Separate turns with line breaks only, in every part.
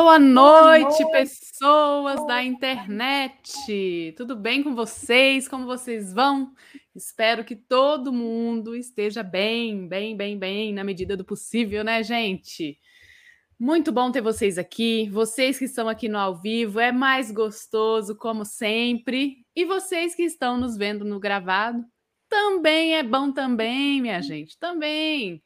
Boa noite, Boa noite, pessoas da internet. Tudo bem com vocês? Como vocês vão? Espero que todo mundo esteja bem, bem, bem, bem, na medida do possível, né, gente? Muito bom ter vocês aqui. Vocês que estão aqui no ao vivo, é mais gostoso, como sempre. E vocês que estão nos vendo no gravado, também é bom também, minha gente, também.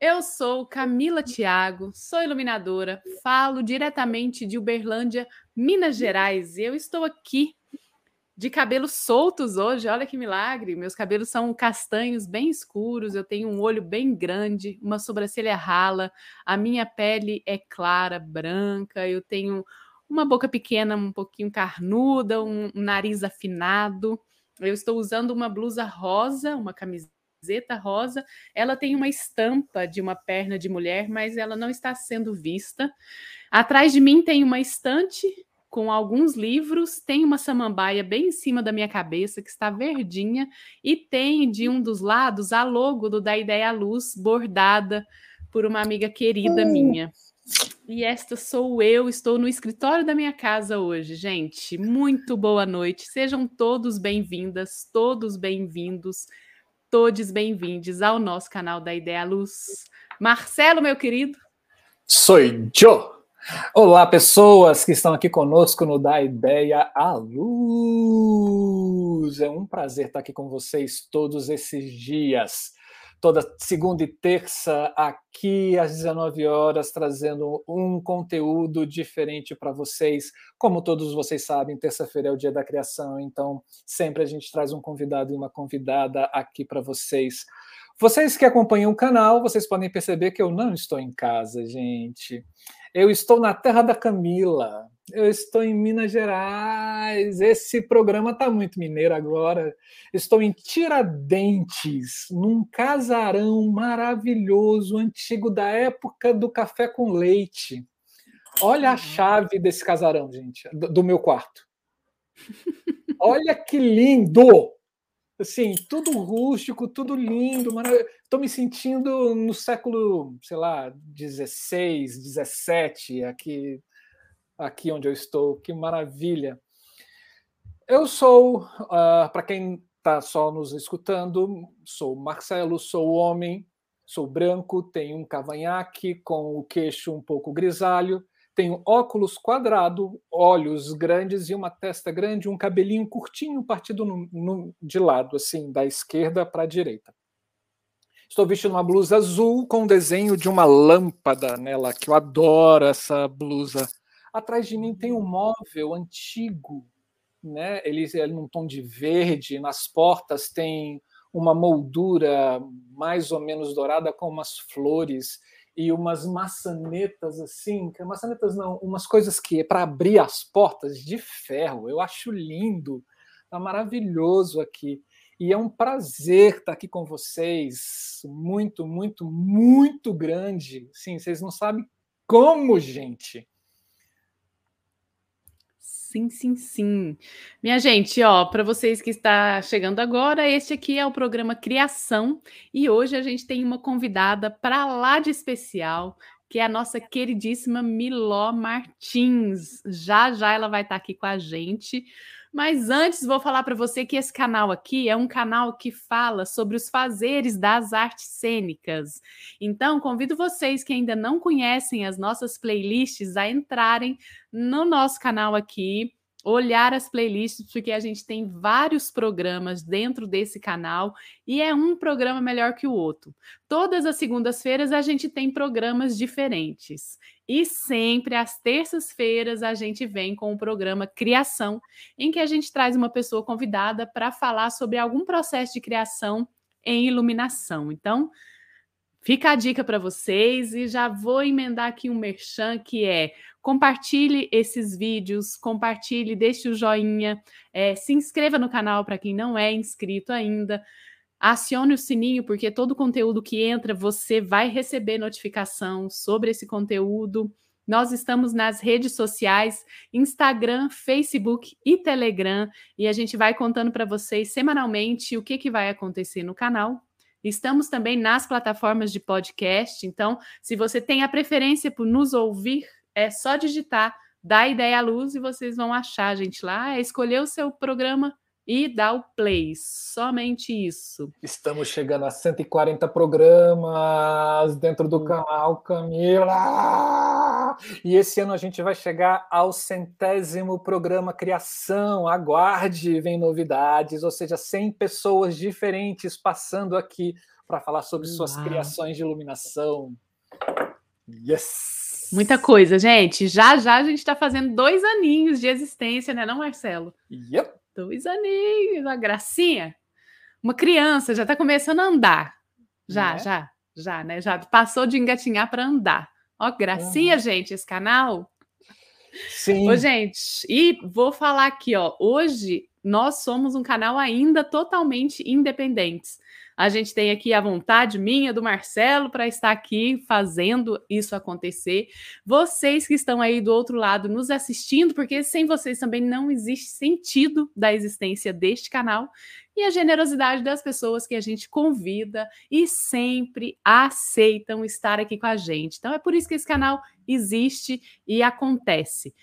Eu sou Camila Thiago, sou iluminadora, falo diretamente de Uberlândia, Minas Gerais. E eu estou aqui de cabelos soltos hoje. Olha que milagre! Meus cabelos são castanhos bem escuros, eu tenho um olho bem grande, uma sobrancelha rala, a minha pele é clara, branca, eu tenho uma boca pequena, um pouquinho carnuda, um nariz afinado. Eu estou usando uma blusa rosa, uma camiseta camiseta rosa. Ela tem uma estampa de uma perna de mulher, mas ela não está sendo vista. Atrás de mim tem uma estante com alguns livros, tem uma samambaia bem em cima da minha cabeça, que está verdinha, e tem de um dos lados a logo do Da Ideia à Luz, bordada por uma amiga querida hum. minha. E esta sou eu, estou no escritório da minha casa hoje, gente. Muito boa noite. Sejam todos bem-vindas, todos bem-vindos todos bem-vindos ao nosso canal da Ideia Luz. Marcelo, meu querido.
Sou eu. Olá, pessoas que estão aqui conosco no Da Ideia à Luz. É um prazer estar aqui com vocês todos esses dias toda segunda e terça aqui às 19 horas, trazendo um conteúdo diferente para vocês. Como todos vocês sabem, terça-feira é o dia da criação, então sempre a gente traz um convidado e uma convidada aqui para vocês. Vocês que acompanham o canal, vocês podem perceber que eu não estou em casa, gente. Eu estou na terra da Camila. Eu estou em Minas Gerais. Esse programa está muito mineiro agora. Estou em Tiradentes, num casarão maravilhoso, antigo da época do café com leite. Olha a uhum. chave desse casarão, gente, do, do meu quarto. Olha que lindo! Assim, tudo rústico, tudo lindo, Estou me sentindo no século, sei lá, 16, 17, aqui aqui onde eu estou. Que maravilha! Eu sou, uh, para quem está só nos escutando, sou Marcelo, sou homem, sou branco, tenho um cavanhaque com o queixo um pouco grisalho, tenho óculos quadrado, olhos grandes e uma testa grande, um cabelinho curtinho partido no, no, de lado, assim, da esquerda para a direita. Estou vestindo uma blusa azul com o desenho de uma lâmpada nela, que eu adoro essa blusa Atrás de mim tem um móvel antigo, né? Ele é num tom de verde. Nas portas tem uma moldura mais ou menos dourada com umas flores e umas maçanetas assim, maçanetas não, umas coisas que é para abrir as portas de ferro. Eu acho lindo, tá maravilhoso aqui. E é um prazer estar aqui com vocês, muito, muito, muito grande. Sim, vocês não sabem como, gente.
Sim, sim, sim. Minha gente, ó, para vocês que está chegando agora, este aqui é o programa Criação e hoje a gente tem uma convidada para lá de especial, que é a nossa queridíssima Miló Martins. Já já ela vai estar aqui com a gente mas antes, vou falar para você que esse canal aqui é um canal que fala sobre os fazeres das artes cênicas. Então, convido vocês que ainda não conhecem as nossas playlists a entrarem no nosso canal aqui olhar as playlists, porque a gente tem vários programas dentro desse canal e é um programa melhor que o outro. Todas as segundas-feiras a gente tem programas diferentes. E sempre às terças-feiras a gente vem com o programa Criação, em que a gente traz uma pessoa convidada para falar sobre algum processo de criação em iluminação. Então, Fica a dica para vocês e já vou emendar aqui um merchan que é compartilhe esses vídeos, compartilhe, deixe o joinha, é, se inscreva no canal para quem não é inscrito ainda, acione o sininho, porque todo conteúdo que entra você vai receber notificação sobre esse conteúdo. Nós estamos nas redes sociais, Instagram, Facebook e Telegram, e a gente vai contando para vocês semanalmente o que, que vai acontecer no canal Estamos também nas plataformas de podcast. Então, se você tem a preferência por nos ouvir É só digitar dá ideia à luz e vocês vão achar a gente lá, é escolher o seu programa e dar o play. Somente isso.
Estamos chegando a 140 programas dentro do canal Camila. E esse ano a gente vai chegar ao centésimo programa Criação. Aguarde, vem novidades, ou seja, 100 pessoas diferentes passando aqui para falar sobre suas criações de iluminação. Yes!
Muita coisa, gente. Já já a gente está fazendo dois aninhos de existência, né, não, Marcelo?
Yep.
Dois aninhos, uma gracinha. Uma criança já está começando a andar. Já, é? já, já, né? Já passou de engatinhar para andar. Ó, gracinha, uhum. gente, esse canal.
Sim.
Ô, gente, e vou falar aqui, ó. Hoje nós somos um canal ainda totalmente independentes. A gente tem aqui a vontade minha, do Marcelo, para estar aqui fazendo isso acontecer. Vocês que estão aí do outro lado nos assistindo, porque sem vocês também não existe sentido da existência deste canal. E a generosidade das pessoas que a gente convida e sempre aceitam estar aqui com a gente. Então é por isso que esse canal existe e acontece.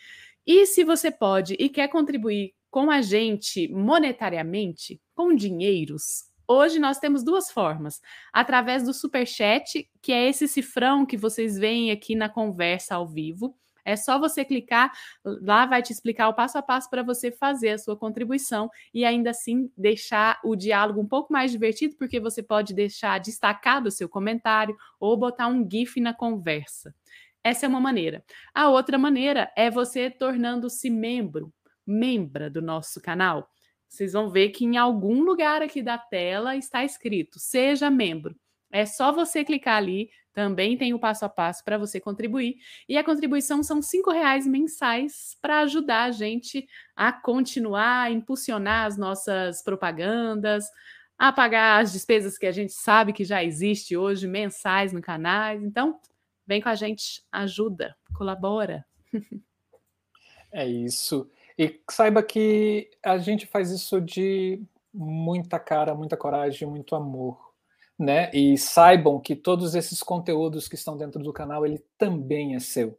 E se você pode e quer contribuir com a gente monetariamente, com dinheiros, Hoje nós temos duas formas. Através do super chat, que é esse cifrão que vocês veem aqui na conversa ao vivo. É só você clicar, lá vai te explicar o passo a passo para você fazer a sua contribuição e ainda assim deixar o diálogo um pouco mais divertido, porque você pode deixar destacado o seu comentário ou botar um GIF na conversa. Essa é uma maneira. A outra maneira é você tornando-se membro, membra do nosso canal vocês vão ver que em algum lugar aqui da tela está escrito Seja membro. É só você clicar ali, também tem o passo a passo para você contribuir. E a contribuição são cinco reais mensais para ajudar a gente a continuar, a impulsionar as nossas propagandas, a pagar as despesas que a gente sabe que já existe hoje, mensais no canal. Então, vem com a gente, ajuda, colabora.
É isso. E saiba que a gente faz isso de muita cara, muita coragem, muito amor, né? E saibam que todos esses conteúdos que estão dentro do canal, ele também é seu.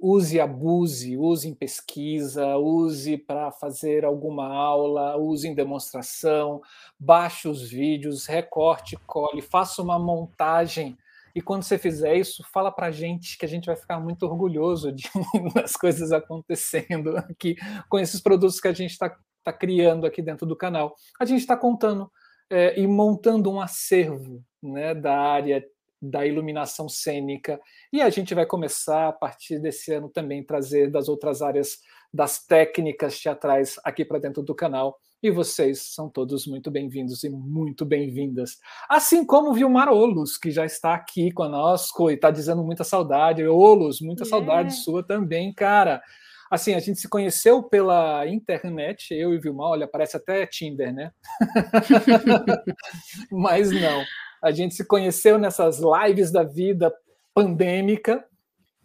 Use, abuse, use em pesquisa, use para fazer alguma aula, use em demonstração, baixe os vídeos, recorte, cole, faça uma montagem e quando você fizer isso, fala para a gente que a gente vai ficar muito orgulhoso de, das coisas acontecendo aqui com esses produtos que a gente está tá criando aqui dentro do canal. A gente está contando é, e montando um acervo né, da área da iluminação cênica e a gente vai começar a partir desse ano também trazer das outras áreas das técnicas teatrais aqui para dentro do canal e vocês são todos muito bem-vindos e muito bem-vindas. Assim como o Vilmar Olos, que já está aqui conosco e está dizendo muita saudade. Olos, muita yeah. saudade sua também, cara. Assim, a gente se conheceu pela internet, eu e Vilmar, olha, parece até Tinder, né? Mas não. A gente se conheceu nessas lives da vida pandêmica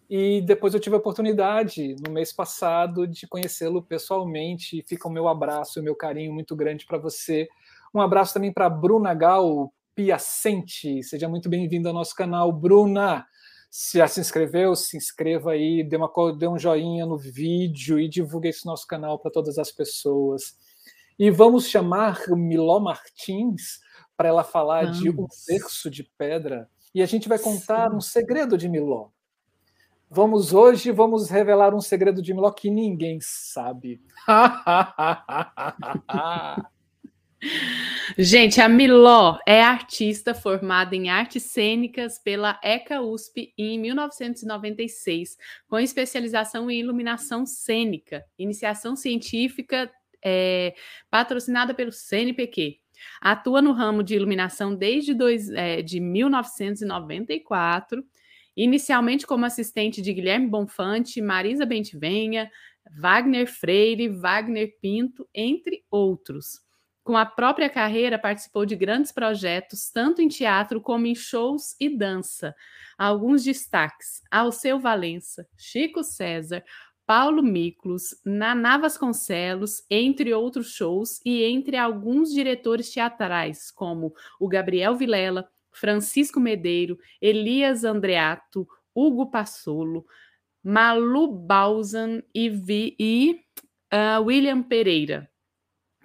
e depois eu tive a oportunidade, no mês passado, de conhecê-lo pessoalmente. Fica o meu abraço o meu carinho muito grande para você. Um abraço também para Bruna Gal Piacente. Seja muito bem-vindo ao nosso canal, Bruna. Se já se inscreveu, se inscreva aí, dê, uma, dê um joinha no vídeo e divulgue esse nosso canal para todas as pessoas. E vamos chamar Miló Martins para ela falar vamos. de um terço de pedra. E a gente vai contar Sim. um segredo de Miló. Vamos hoje, vamos revelar um segredo de Miló que ninguém sabe.
Gente, a Miló é artista formada em artes cênicas pela ECA USP em 1996, com especialização em iluminação cênica, iniciação científica é, patrocinada pelo CNPq. Atua no ramo de iluminação desde dois, é, de 1994 inicialmente como assistente de Guilherme Bonfante, Marisa Bentivenha, Wagner Freire, Wagner Pinto, entre outros. Com a própria carreira, participou de grandes projetos, tanto em teatro como em shows e dança. Alguns destaques: Alceu Valença, Chico César, Paulo Miklos, Naná Vasconcelos, entre outros shows, e entre alguns diretores teatrais, como o Gabriel Vilela, Francisco Medeiro, Elias Andreato, Hugo Passolo, Malu Balzan e, Vi, e uh, William Pereira.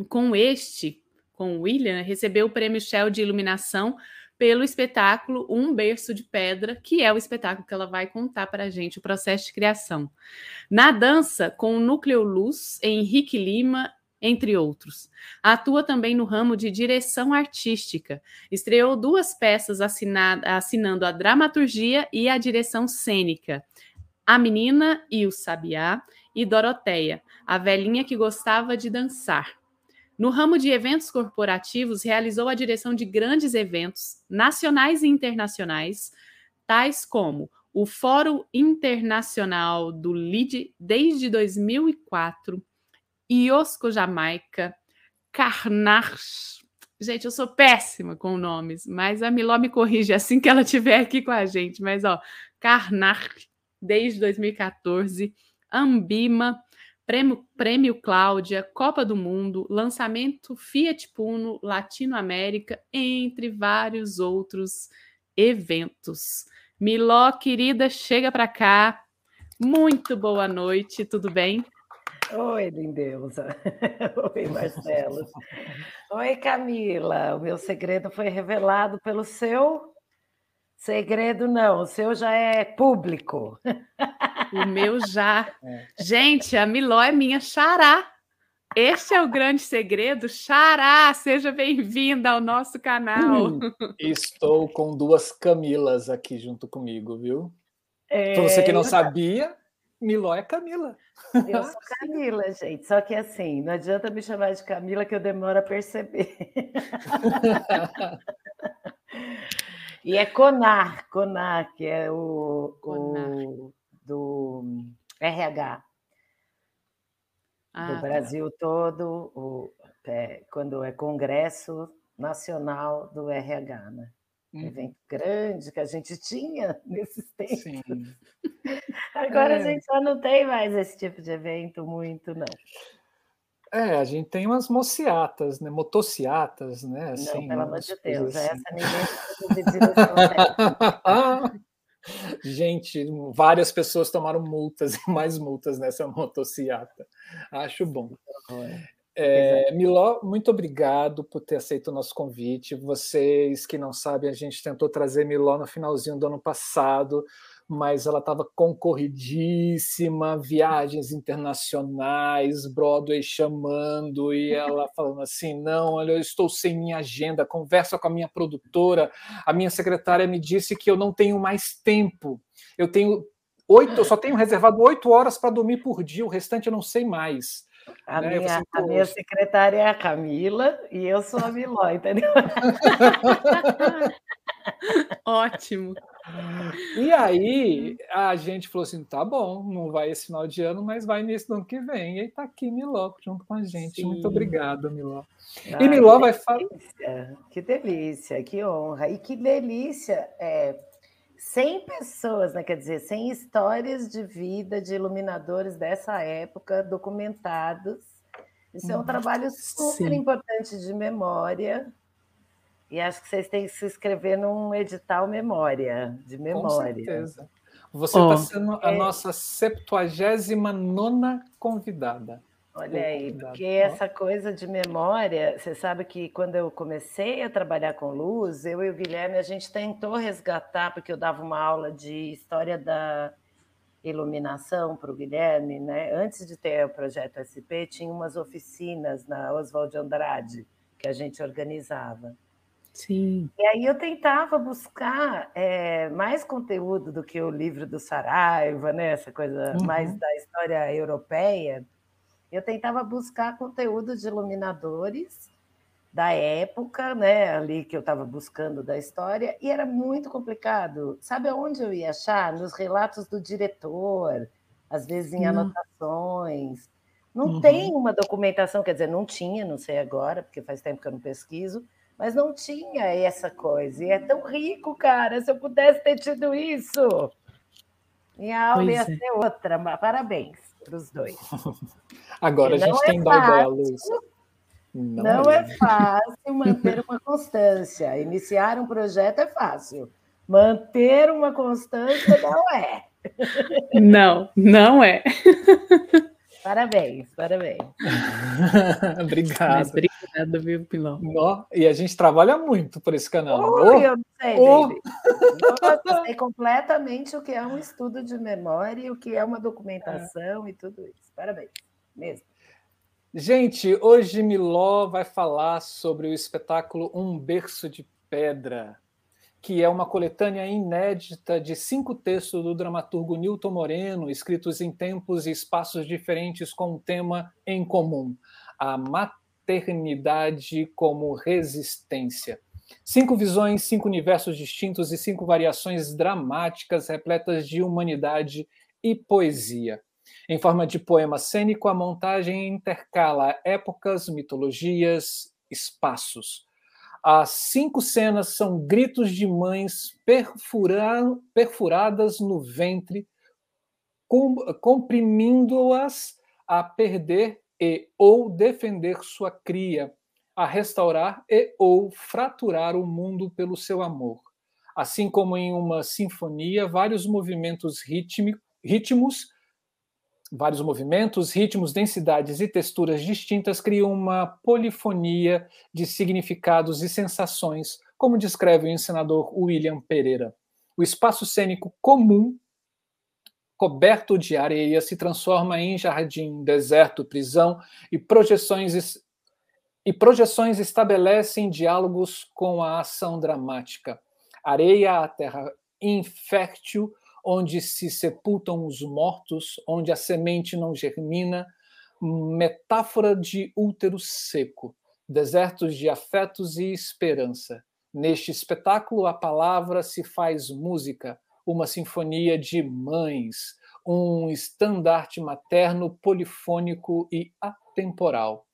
Com este, com William, recebeu o prêmio Shell de iluminação pelo espetáculo Um Berço de Pedra, que é o espetáculo que ela vai contar para a gente, o processo de criação. Na dança, com o Núcleo Luz, Henrique Lima, entre outros. Atua também no ramo de direção artística. Estreou duas peças assinada, assinando a dramaturgia e a direção cênica. A Menina e o Sabiá e Doroteia, a velhinha que gostava de dançar. No ramo de eventos corporativos, realizou a direção de grandes eventos nacionais e internacionais, tais como o Fórum Internacional do LID desde 2004, Iosco Jamaica, Karnach. Gente, eu sou péssima com nomes, mas a Miló me corrige assim que ela estiver aqui com a gente. Mas, ó, Karnach, desde 2014, Ambima, Prêmio, Prêmio Cláudia, Copa do Mundo, lançamento Fiat Puno, Latinoamérica, entre vários outros eventos. Miló, querida, chega para cá. Muito boa noite, tudo bem?
Oi, lindeusa. Oi, Marcelo. Oi, Camila. O meu segredo foi revelado pelo seu segredo, não. O seu já é público.
O meu já. É. Gente, a Miló é minha xará. Este é o grande segredo. Xará, seja bem-vinda ao nosso canal. Hum,
estou com duas Camilas aqui junto comigo, viu? É... Para você que não sabia, Miló é Camila.
Eu sou Camila, gente. Só que assim, não adianta me chamar de Camila que eu demoro a perceber. e é Conar, Conar, que é o, o do RH. Ah, do tá. Brasil tá. todo, o, é, quando é Congresso Nacional do RH, né? Um evento grande que a gente tinha nesses tempos. Sim. Agora é. a gente já não tem mais esse tipo de evento muito, não.
É, a gente tem umas mociatas, né? Motociatas, né?
Assim, não, pelo amor de Deus, assim. essa ninguém
Gente, várias pessoas tomaram multas e mais multas nessa motociata. Acho bom. É, Miló, muito obrigado por ter aceito o nosso convite. Vocês que não sabem, a gente tentou trazer Miló no finalzinho do ano passado mas ela estava concorridíssima, viagens internacionais, Broadway chamando, e ela falando assim: não, olha, eu estou sem minha agenda, conversa com a minha produtora, a minha secretária me disse que eu não tenho mais tempo, eu tenho oito, eu só tenho reservado oito horas para dormir por dia, o restante eu não sei mais.
A, né? minha, a minha secretária é a Camila e eu sou a Miló, entendeu?
Ótimo.
E aí a gente falou assim: tá bom, não vai esse final de ano, mas vai nesse ano que vem. E aí tá aqui Miló junto com a gente. Sim. Muito obrigado, Miló. Ai, e Miló vai falar.
Que delícia, que honra. E que delícia é, 100 pessoas, né? quer dizer, 100 histórias de vida de iluminadores dessa época documentados. Isso é um uhum. trabalho super Sim. importante de memória e acho que vocês têm que se inscrever num edital memória, de memória. Com certeza.
Você está oh. sendo a é... nossa 79 convidada.
Olha aí, porque essa coisa de memória, você sabe que quando eu comecei a trabalhar com luz, eu e o Guilherme, a gente tentou resgatar, porque eu dava uma aula de história da iluminação para o Guilherme, né? Antes de ter o projeto SP, tinha umas oficinas na Oswald Andrade que a gente organizava.
Sim.
E aí eu tentava buscar é, mais conteúdo do que o livro do Saraiva, né? essa coisa uhum. mais da história europeia. Eu tentava buscar conteúdo de iluminadores da época, né, ali que eu estava buscando da história, e era muito complicado. Sabe aonde eu ia achar? Nos relatos do diretor, às vezes em anotações. Não uhum. tem uma documentação, quer dizer, não tinha, não sei agora, porque faz tempo que eu não pesquiso, mas não tinha essa coisa. E é tão rico, cara. Se eu pudesse ter tido isso, minha aula pois ia é. ser outra. Parabéns para os dois.
Agora a gente é tem dó dela, Luiz.
Não, não é. é fácil manter uma constância. Iniciar um projeto é fácil. Manter uma constância não é.
Não, não é.
Parabéns, parabéns.
Obrigado. Mas
obrigada, viu, Pilão?
E a gente trabalha muito por esse canal.
Oh, oh, eu não sei, oh. Eu sei completamente o que é um estudo de memória, o que é uma documentação é. e tudo isso. Parabéns, mesmo.
Gente, hoje Miló vai falar sobre o espetáculo Um Berço de Pedra, que é uma coletânea inédita de cinco textos do dramaturgo Newton Moreno, escritos em tempos e espaços diferentes com um tema em comum: a maternidade como resistência. Cinco visões, cinco universos distintos e cinco variações dramáticas repletas de humanidade e poesia. Em forma de poema cênico, a montagem intercala épocas, mitologias, espaços. As cinco cenas são gritos de mães perfuradas no ventre, comprimindo-as a perder e ou defender sua cria, a restaurar e ou fraturar o mundo pelo seu amor. Assim como em uma sinfonia, vários movimentos ritmos vários movimentos, ritmos, densidades e texturas distintas criam uma polifonia de significados e sensações, como descreve o encenador William Pereira. O espaço cênico comum, coberto de areia, se transforma em jardim, deserto, prisão e projeções e projeções estabelecem diálogos com a ação dramática. Areia, a terra infértil, onde se sepultam os mortos, onde a semente não germina, metáfora de útero seco, desertos de afetos e esperança. Neste espetáculo, a palavra se faz música, uma sinfonia de mães, um estandarte materno polifônico e atemporal.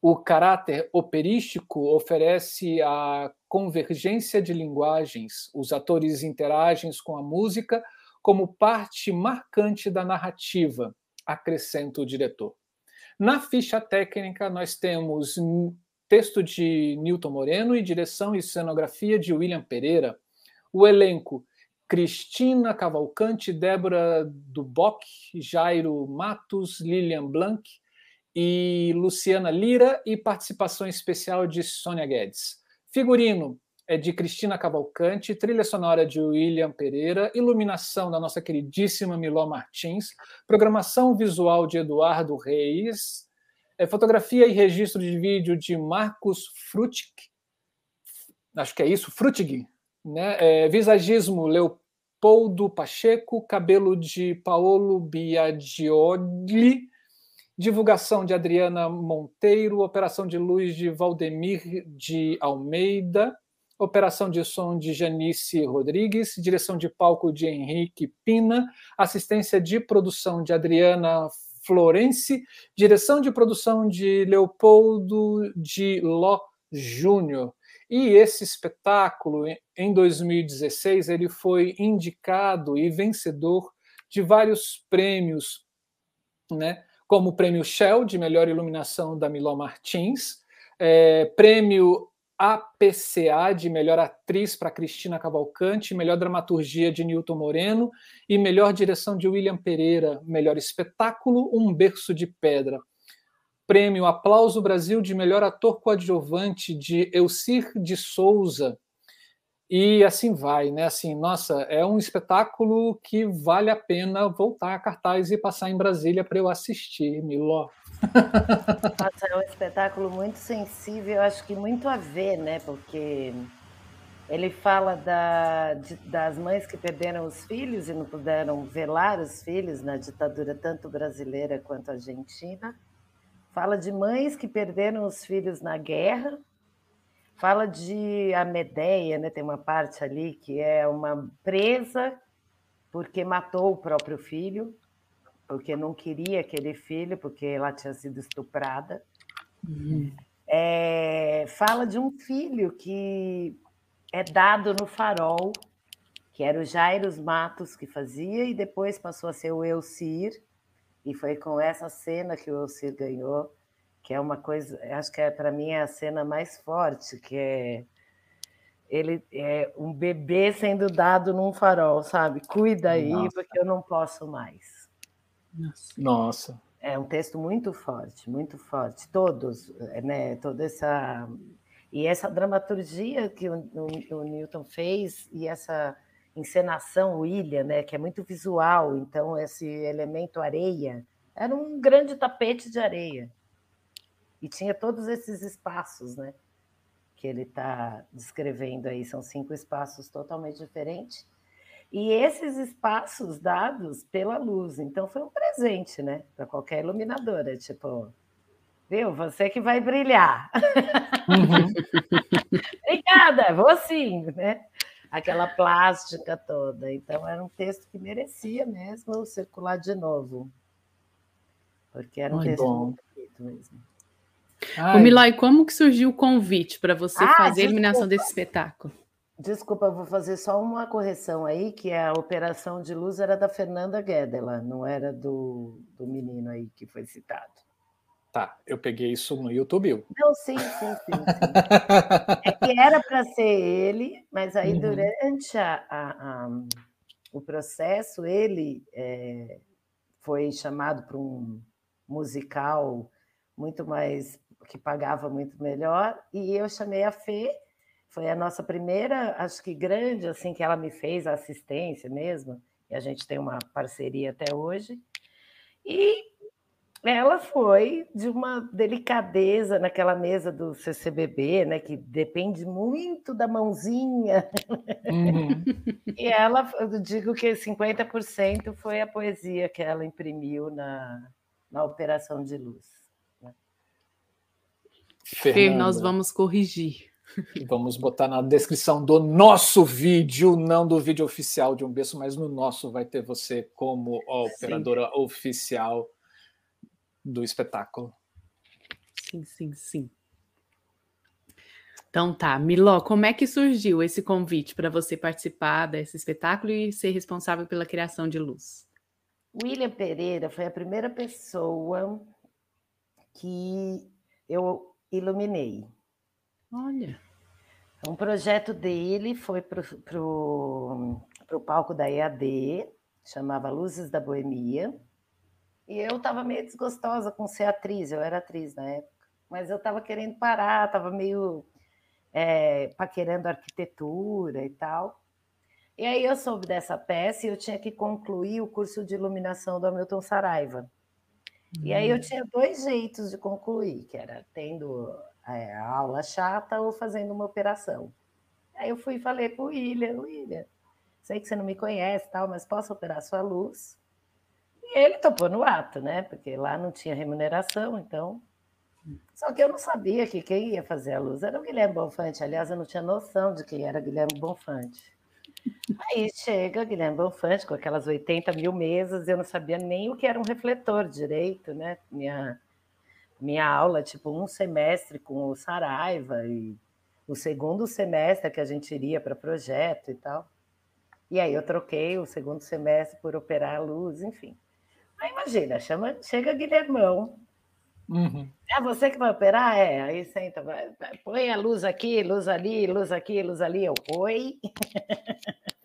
O caráter operístico oferece a convergência de linguagens, os atores interagem com a música como parte marcante da narrativa, acrescenta o diretor. Na ficha técnica, nós temos texto de Newton Moreno e direção e cenografia de William Pereira. O elenco: Cristina Cavalcante, Débora Duboc, Jairo Matos, Lilian Blanc e Luciana Lira e participação especial de Sônia Guedes. Figurino: é de Cristina Cavalcante, trilha sonora de William Pereira, iluminação da nossa queridíssima Miló Martins, programação visual de Eduardo Reis, é, fotografia e registro de vídeo de Marcos Frutig, acho que é isso, Frutig, né? É, visagismo Leopoldo Pacheco, cabelo de Paolo Biagioli, divulgação de Adriana Monteiro, operação de luz de Valdemir de Almeida, operação de som de Janice Rodrigues, direção de palco de Henrique Pina, assistência de produção de Adriana Florence, direção de produção de Leopoldo de Ló Júnior. E esse espetáculo, em 2016, ele foi indicado e vencedor de vários prêmios, né? como o prêmio Shell de melhor iluminação da Miló Martins, é, prêmio APCA de melhor atriz para Cristina Cavalcante, melhor dramaturgia de Newton Moreno e melhor direção de William Pereira, melhor espetáculo Um Berço de Pedra. Prêmio Aplauso Brasil de melhor ator coadjuvante de Elcir de Souza. E assim vai, né? Assim, nossa, é um espetáculo que vale a pena voltar a cartaz e passar em Brasília para eu assistir, Miló.
Nossa, é um espetáculo muito sensível, acho que muito a ver, né? Porque ele fala da, de, das mães que perderam os filhos e não puderam velar os filhos na ditadura tanto brasileira quanto argentina. Fala de mães que perderam os filhos na guerra. Fala de a Medeia, né? Tem uma parte ali que é uma presa porque matou o próprio filho porque não queria aquele filho, porque ela tinha sido estuprada. Uhum. É, fala de um filho que é dado no farol, que era o Jairus Matos que fazia, e depois passou a ser o Elcir, e foi com essa cena que o Elcir ganhou, que é uma coisa, acho que é, para mim é a cena mais forte, que é ele é um bebê sendo dado num farol, sabe? Cuida aí, Nossa. porque eu não posso mais.
Nossa.
É um texto muito forte, muito forte. Todos, né? Toda essa e essa dramaturgia que o, o, o Newton fez e essa encenação William, né? Que é muito visual. Então esse elemento areia era um grande tapete de areia e tinha todos esses espaços, né? Que ele está descrevendo aí, são cinco espaços totalmente diferentes. E esses espaços dados pela luz, então foi um presente, né? Para qualquer iluminadora, tipo, viu? Você que vai brilhar. Uhum. Obrigada, vou sim, né? Aquela plástica toda. Então era um texto que merecia mesmo circular de novo. Porque era um Ai, texto bom. muito bonito mesmo.
Ai. O Milói, como que surgiu o convite para você ah, fazer a eliminação desse espetáculo?
Desculpa, eu vou fazer só uma correção aí, que a operação de luz era da Fernanda Guedela, não era do, do menino aí que foi citado.
Tá, eu peguei isso no YouTube.
Não, sim, sim, sim. sim. é que era para ser ele, mas aí uhum. durante a, a, a, o processo, ele é, foi chamado para um musical muito mais que pagava muito melhor, e eu chamei a Fê, foi a nossa primeira, acho que grande, assim, que ela me fez a assistência mesmo, e a gente tem uma parceria até hoje, e ela foi de uma delicadeza naquela mesa do CCBB, né, que depende muito da mãozinha. Uhum. e ela, eu digo que 50% foi a poesia que ela imprimiu na, na operação de luz.
Fer, nós vamos corrigir.
Vamos botar na descrição do nosso vídeo, não do vídeo oficial de um berço, mas no nosso vai ter você como operadora sim. oficial do espetáculo.
Sim, sim, sim. Então tá, Miló, como é que surgiu esse convite para você participar desse espetáculo e ser responsável pela criação de luz?
William Pereira foi a primeira pessoa que eu iluminei.
Olha.
Um projeto dele foi para o palco da EAD, chamava Luzes da Boemia. E eu estava meio desgostosa com ser atriz, eu era atriz na época, mas eu estava querendo parar, estava meio é, paquerando arquitetura e tal. E aí eu soube dessa peça e eu tinha que concluir o curso de iluminação do Hamilton Saraiva. E aí eu hum. tinha dois jeitos de concluir, que era tendo é, a aula chata ou fazendo uma operação. Aí eu fui e falei para o William, William, sei que você não me conhece, tal, mas posso operar sua luz? E ele topou no ato, né? Porque lá não tinha remuneração, então. Só que eu não sabia que quem ia fazer a luz era o Guilherme Bonfante. Aliás, eu não tinha noção de quem era Guilherme Bonfante. Aí chega Guilherme Bonfante com aquelas 80 mil mesas, eu não sabia nem o que era um refletor direito, né? Minha, minha aula, tipo, um semestre com o Saraiva, e o segundo semestre que a gente iria para projeto e tal. E aí eu troquei o segundo semestre por operar a luz, enfim. Aí imagina, chama, chega Guilhermão. Uhum. É você que vai operar? É, aí senta, vai, põe a luz aqui, luz ali, luz aqui, luz ali. Eu, oi.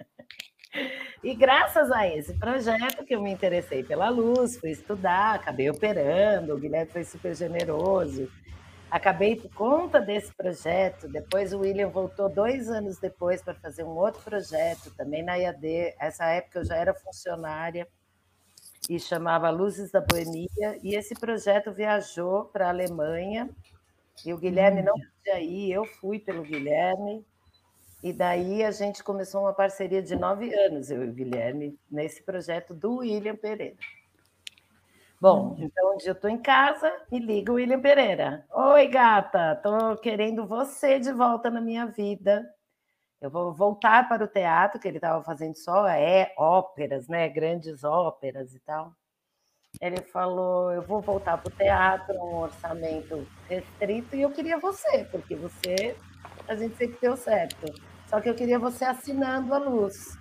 E graças a esse projeto que eu me interessei pela luz, fui estudar, acabei operando, o Guilherme foi super generoso, acabei por conta desse projeto. Depois o William voltou dois anos depois para fazer um outro projeto, também na IAD. Essa época eu já era funcionária e chamava Luzes da Boemia. E esse projeto viajou para a Alemanha e o Guilherme não podia ir, eu fui pelo Guilherme. E daí a gente começou uma parceria de nove anos, eu e o Guilherme, nesse projeto do William Pereira. Bom, uhum. então um dia eu estou em casa, me liga o William Pereira. Oi, gata, estou querendo você de volta na minha vida. Eu vou voltar para o teatro, que ele estava fazendo só é, óperas, né? Grandes óperas e tal. Ele falou: Eu vou voltar para o teatro, um orçamento restrito, e eu queria você, porque você a gente sempre deu certo. Só que eu queria você assinando a luz.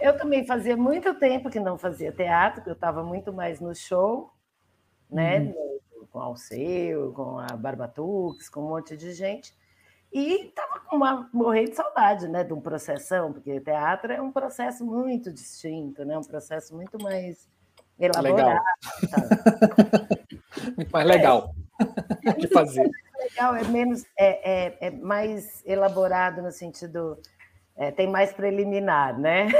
Eu também fazia muito tempo que não fazia teatro, que eu estava muito mais no show, né? Uhum. Com o Alceu, com a Barbatux, com um monte de gente. E estava com uma, morrer de saudade né, de um processão, porque teatro é um processo muito distinto, né, um processo muito mais elaborado.
muito mais legal é. de fazer.
É legal, é menos, é, é, é mais elaborado no sentido é, tem mais preliminar, né?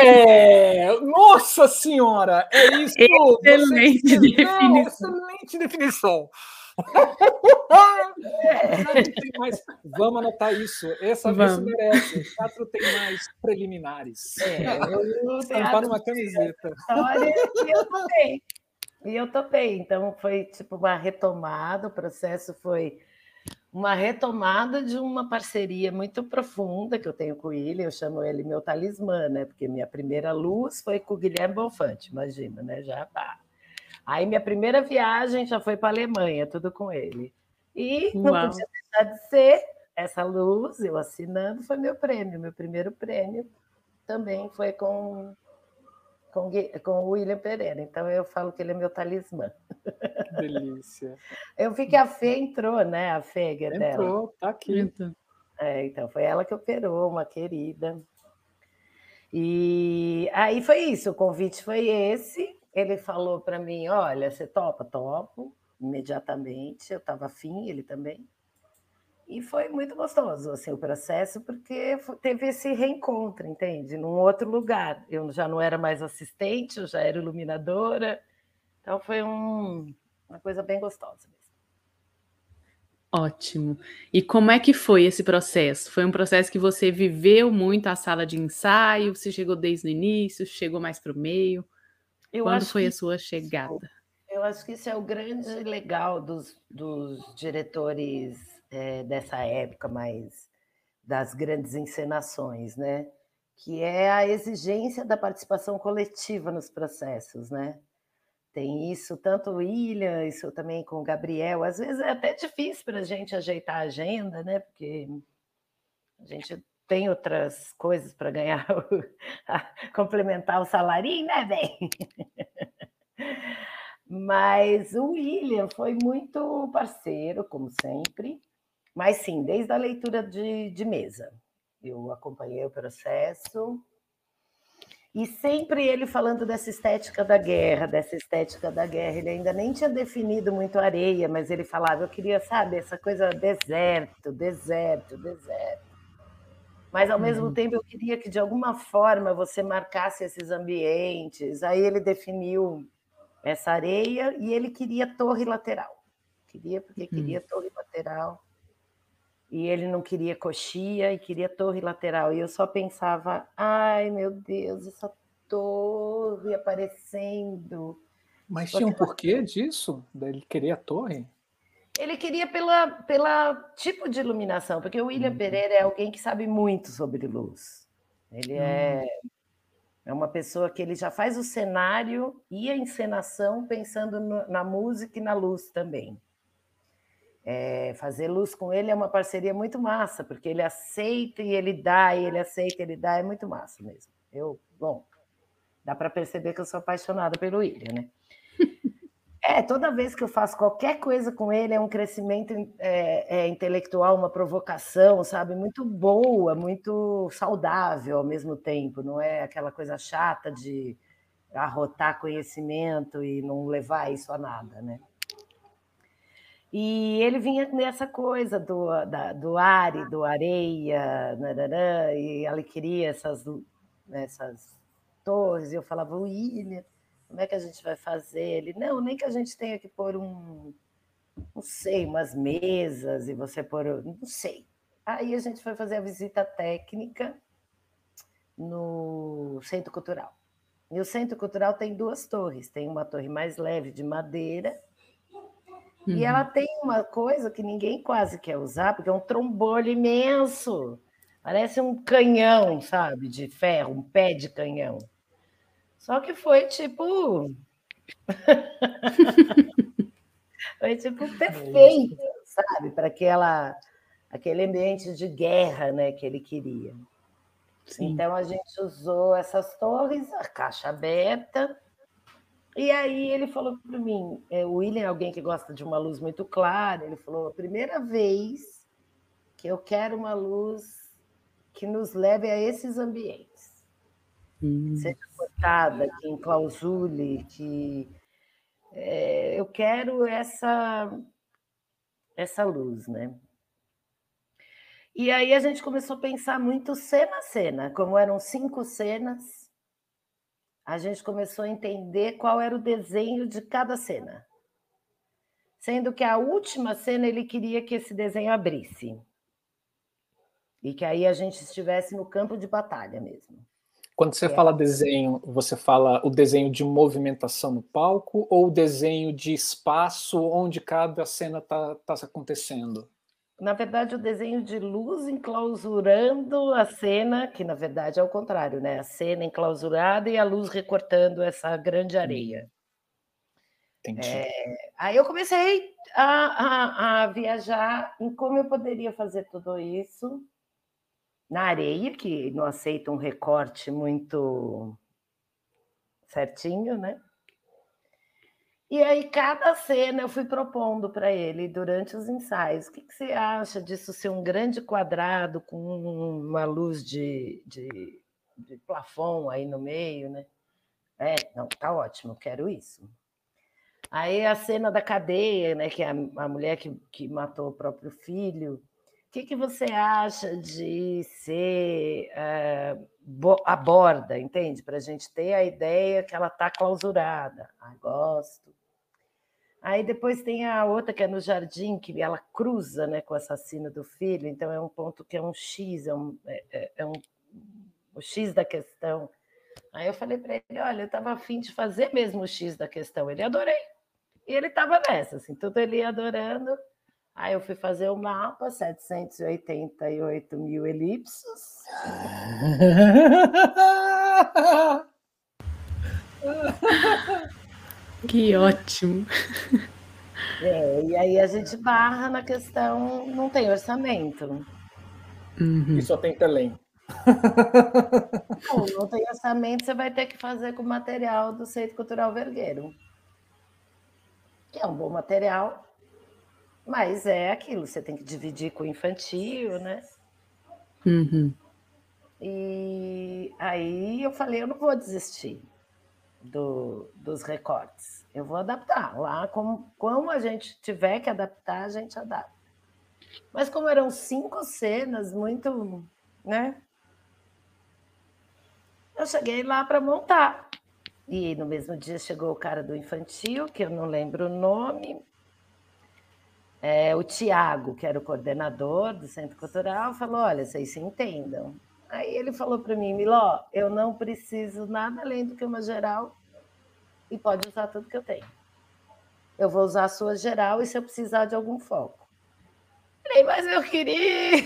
É, nossa senhora, é isso.
Excelente Você, definição. Não,
excelente definição. É. Mais, vamos anotar isso. Essa vez merece. O teatro tem mais preliminares. É,
Estampar uma camiseta. Olha, eu topei. E eu topei. Então, foi tipo uma retomada. O processo foi uma retomada de uma parceria muito profunda que eu tenho com ele, eu chamo ele meu talismã, né? Porque minha primeira luz foi com o Guilherme Bonfante, imagina, né? Já tá. Aí minha primeira viagem já foi para a Alemanha, tudo com ele. E não Uau. podia deixar de ser essa luz, eu assinando, foi meu prêmio, meu primeiro prêmio também foi com com, com o William Pereira. Então eu falo que ele é meu talismã.
Delícia.
Eu vi que a Fê entrou, né? A Fê
Entrou, dela. tá aqui. Então.
É, então, foi ela que operou, uma querida. E aí foi isso, o convite foi esse. Ele falou para mim: olha, você topa? Topo, imediatamente. Eu estava afim, ele também. E foi muito gostoso assim, o processo, porque teve esse reencontro, entende? Num outro lugar. Eu já não era mais assistente, eu já era iluminadora. Então foi um, uma coisa bem gostosa mesmo.
Ótimo. E como é que foi esse processo? Foi um processo que você viveu muito a sala de ensaio? Você chegou desde o início? Chegou mais para o meio? Eu Quando foi a sua chegada?
Eu acho que isso é o grande legal dos, dos diretores é, dessa época mais das grandes encenações, né? Que é a exigência da participação coletiva nos processos, né? Tem isso tanto o William, isso também com o Gabriel. Às vezes é até difícil para a gente ajeitar a agenda, né? Porque a gente tem outras coisas para ganhar, complementar o salarinho, né, bem? Mas o William foi muito parceiro, como sempre. Mas sim, desde a leitura de, de mesa. Eu acompanhei o processo. E sempre ele falando dessa estética da guerra, dessa estética da guerra. Ele ainda nem tinha definido muito areia, mas ele falava: eu queria, sabe, essa coisa deserto, deserto, deserto. Mas ao mesmo uhum. tempo eu queria que de alguma forma você marcasse esses ambientes. Aí ele definiu essa areia e ele queria torre lateral. Queria porque queria uhum. torre lateral e ele não queria coxia e queria torre lateral. E eu só pensava, ai meu Deus, essa torre aparecendo.
Mas tinha um porquê disso? Ele queria a torre?
Ele queria pela, pela tipo de iluminação, porque o William uhum. Pereira é alguém que sabe muito sobre luz. Ele uhum. é, é uma pessoa que ele já faz o cenário e a encenação pensando no, na música e na luz também. É, fazer luz com ele é uma parceria muito massa, porque ele aceita e ele dá, e ele aceita e ele dá, é muito massa mesmo. Eu, bom, dá para perceber que eu sou apaixonada pelo William, né? É, toda vez que eu faço qualquer coisa com ele é um crescimento é, é, intelectual, uma provocação, sabe? Muito boa, muito saudável ao mesmo tempo, não é aquela coisa chata de arrotar conhecimento e não levar isso a nada, né? E ele vinha nessa coisa do, da, do ar do areia, narará, e ela queria essas, essas torres, e eu falava, William, como é que a gente vai fazer? Ele, não, nem que a gente tenha que pôr um, não sei, umas mesas, e você pôr, não sei. Aí a gente foi fazer a visita técnica no Centro Cultural. E o Centro Cultural tem duas torres, tem uma torre mais leve de madeira, Uhum. E ela tem uma coisa que ninguém quase quer usar, porque é um trombolho imenso. Parece um canhão, sabe, de ferro, um pé de canhão. Só que foi tipo. foi tipo perfeito, sabe, para aquela aquele ambiente de guerra, né, que ele queria. Sim. Então a gente usou essas torres, a caixa aberta, e aí ele falou para mim, é, o William é alguém que gosta de uma luz muito clara, ele falou, a primeira vez que eu quero uma luz que nos leve a esses ambientes. Hum. Seja cortada, que enclausule, que é, eu quero essa essa luz, né? E aí a gente começou a pensar muito cena a cena, como eram cinco cenas, a gente começou a entender qual era o desenho de cada cena. Sendo que a última cena ele queria que esse desenho abrisse. E que aí a gente estivesse no campo de batalha mesmo.
Quando você é. fala desenho, você fala o desenho de movimentação no palco ou o desenho de espaço onde cada cena está tá acontecendo?
Na verdade, o desenho de luz enclausurando a cena, que na verdade é o contrário, né? A cena enclausurada e a luz recortando essa grande hum. areia. Entendi. É, aí eu comecei a, a, a, viajar em como eu poderia fazer tudo isso na areia, que não aceita um recorte muito certinho, né? E aí, cada cena eu fui propondo para ele durante os ensaios. O que, que, você acha disso ser um grande quadrado com uma luz de, de, de aí no meio, né? É, não, tá ótimo, quero isso. Aí a cena da cadeia, né? Que é a, a mulher que, que matou o próprio filho. O que, que você acha de ser uh, a borda, entende? Para a gente ter a ideia que ela está clausurada. Ah, gosto. Aí depois tem a outra que é no jardim, que ela cruza né, com o assassino do filho, então é um ponto que é um X, é um, é, é, é um o X da questão. Aí eu falei para ele: olha, eu estava afim de fazer mesmo o X da questão. Ele adorei. E ele estava nessa, assim, tudo ele ia adorando. Aí eu fui fazer o mapa, 788 mil elipsos.
Que ótimo.
É, e aí a gente barra na questão, não tem orçamento.
Uhum. E só tem telém.
Não, não tem orçamento, você vai ter que fazer com o material do Centro Cultural Vergueiro. Que é um bom material, mas é aquilo, você tem que dividir com o infantil, né?
Uhum.
E aí eu falei, eu não vou desistir do, dos recortes. Eu vou adaptar. Lá, como, como a gente tiver que adaptar, a gente adapta. Mas como eram cinco cenas muito, né? Eu cheguei lá para montar. E no mesmo dia chegou o cara do infantil, que eu não lembro o nome, é, o Tiago, que era o coordenador do Centro Cultural, falou: Olha, vocês se entendam. Aí ele falou para mim, Miló, eu não preciso nada além do que uma geral e pode usar tudo que eu tenho. Eu vou usar a sua geral e se eu precisar de algum foco. Falei, mas eu queria.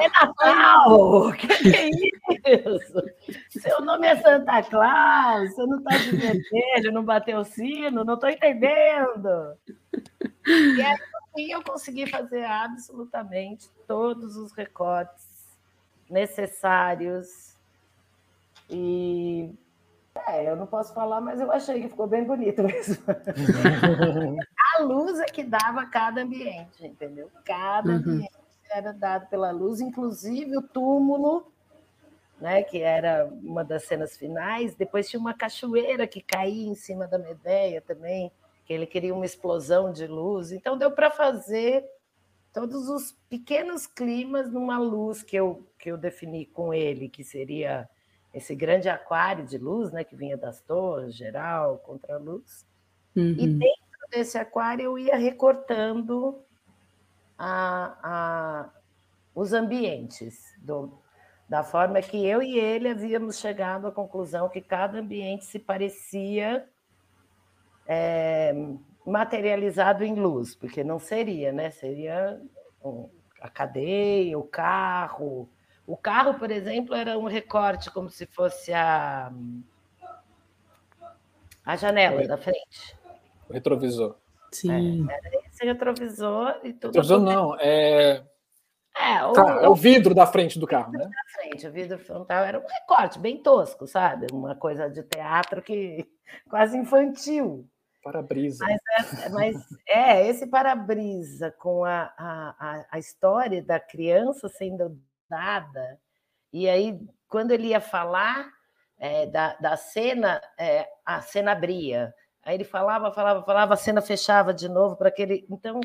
é Natal! Que, que é isso? Seu nome é Santa Claus, você não está de vermelho, não bateu o sino, não estou entendendo. E aí e eu consegui fazer absolutamente todos os recortes necessários. E é, eu não posso falar, mas eu achei que ficou bem bonito mesmo. a luz é que dava cada ambiente, entendeu? Cada uhum. ambiente era dado pela luz, inclusive o túmulo, né, que era uma das cenas finais. Depois tinha uma cachoeira que caía em cima da Medeia também que ele queria uma explosão de luz. Então deu para fazer todos os pequenos climas numa luz que eu, que eu defini com ele, que seria esse grande aquário de luz, né, que vinha das torres, geral, contra a luz. Uhum. E dentro desse aquário eu ia recortando a, a, os ambientes, do, da forma que eu e ele havíamos chegado à conclusão que cada ambiente se parecia é, materializado em luz, porque não seria, né? Seria a cadeia, o carro. O carro, por exemplo, era um recorte como se fosse a, a janela da frente.
O retrovisor.
Sim.
É, era esse retrovisor e tudo.
Retrovisor não, é.
É o,
tá, é o vidro da frente do carro, né?
Da frente, o vidro frontal era um recorte bem tosco, sabe? Uma coisa de teatro que quase infantil.
Para-brisa.
Mas, é, mas é, esse para-brisa com a, a, a história da criança sendo dada, e aí, quando ele ia falar é, da, da cena, é, a cena abria. Aí ele falava, falava, falava, a cena fechava de novo para aquele. Então,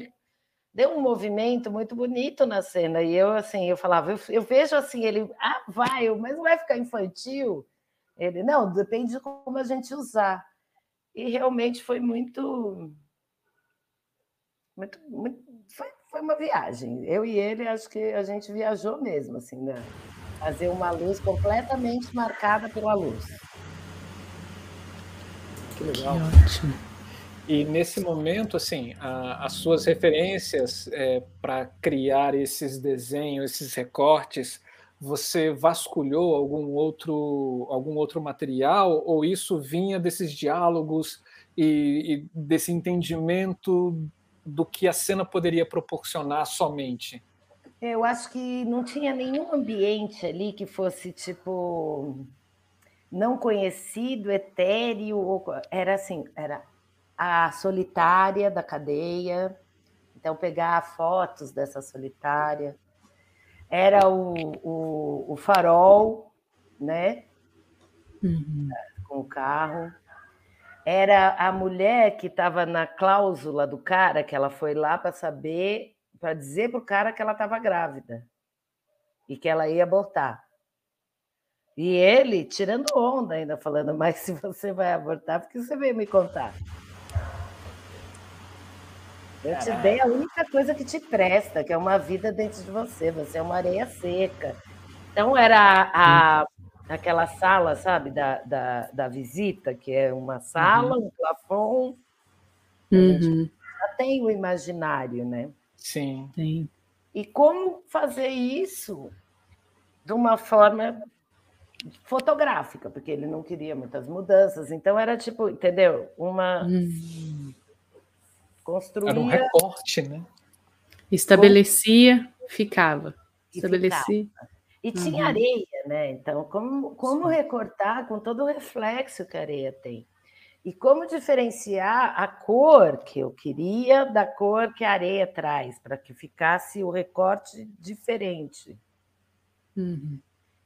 deu um movimento muito bonito na cena. E eu, assim, eu falava, eu, eu vejo assim, ele, ah, vai, mas não vai ficar infantil? Ele, não, depende de como a gente usar. E realmente foi muito. muito, muito foi, foi uma viagem. Eu e ele, acho que a gente viajou mesmo, assim, né? Fazer uma luz completamente marcada pela luz.
Que legal. Que ótimo. E nesse momento, assim, a, as suas referências é, para criar esses desenhos, esses recortes, você vasculhou algum outro, algum outro material ou isso vinha desses diálogos e, e desse entendimento do que a cena poderia proporcionar somente?
Eu acho que não tinha nenhum ambiente ali que fosse tipo não conhecido, etéreo, era assim, era a solitária da cadeia, então pegar fotos dessa solitária, era o, o, o farol, né? Uhum. Com o carro. Era a mulher que estava na cláusula do cara, que ela foi lá para saber, para dizer para o cara que ela estava grávida e que ela ia abortar. E ele tirando onda ainda, falando, mas se você vai abortar, porque você veio me contar? Eu te dei a única coisa que te presta, que é uma vida dentro de você. Você é uma areia seca. Então, era a, aquela sala, sabe, da, da, da visita, que é uma sala, uhum. um plafond. Uhum. já tem o imaginário, né?
Sim.
Sim.
E como fazer isso de uma forma fotográfica, porque ele não queria muitas mudanças. Então, era tipo, entendeu? Uma. Uhum Construía...
Era um recorte, né?
Estabelecia, ficava. Estabelecia.
Ficava. E tinha uhum. areia, né? Então, como, como recortar com todo o reflexo que a areia tem? E como diferenciar a cor que eu queria da cor que a areia traz, para que ficasse o recorte diferente. Uhum.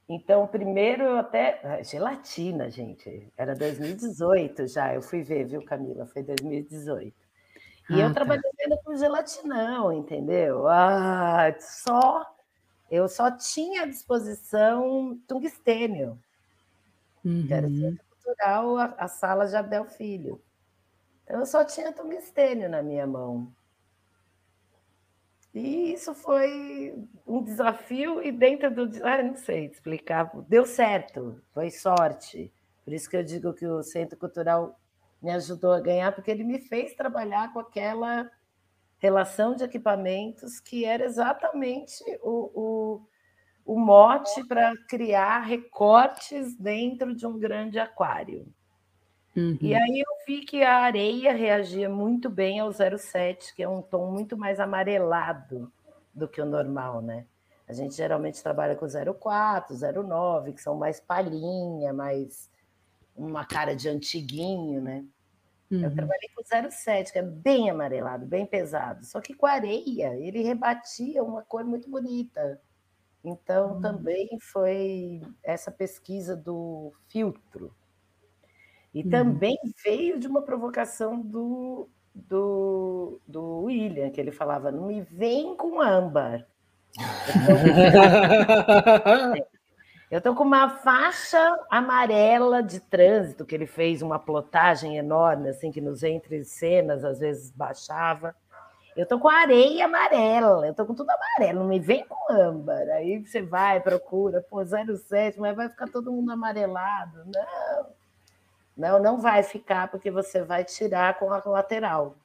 Então, primeiro eu até. Ah, gelatina, gente. Era 2018 já. Eu fui ver, viu, Camila? Foi 2018. E ah, eu tá. trabalhei com gelatinão, entendeu? Ah, só eu só tinha à disposição tungstênio, uhum. que era uhum. centro cultural, a, a sala de Abel Filho. Então eu só tinha tungstênio na minha mão. E isso foi um desafio, e dentro do. Ah, não sei explicar. Deu certo, foi sorte. Por isso que eu digo que o Centro Cultural me ajudou a ganhar, porque ele me fez trabalhar com aquela relação de equipamentos que era exatamente o, o, o mote para criar recortes dentro de um grande aquário. Uhum. E aí eu vi que a areia reagia muito bem ao 07, que é um tom muito mais amarelado do que o normal, né? A gente geralmente trabalha com 04, 09, que são mais palhinha, mais uma cara de antiguinho, né? Uhum. Eu trabalhei com 07, que é bem amarelado, bem pesado. Só que com areia, ele rebatia uma cor muito bonita. Então, uhum. também foi essa pesquisa do filtro. E uhum. também veio de uma provocação do, do, do William, que ele falava: não me vem com âmbar. Eu estou com uma faixa amarela de trânsito que ele fez uma plotagem enorme, assim, que nos entre cenas às vezes baixava. Eu estou com areia amarela, eu estou com tudo amarelo, não me vem com âmbar. Aí você vai, procura, pô, 07, mas vai ficar todo mundo amarelado. Não, não, não vai ficar, porque você vai tirar com a lateral.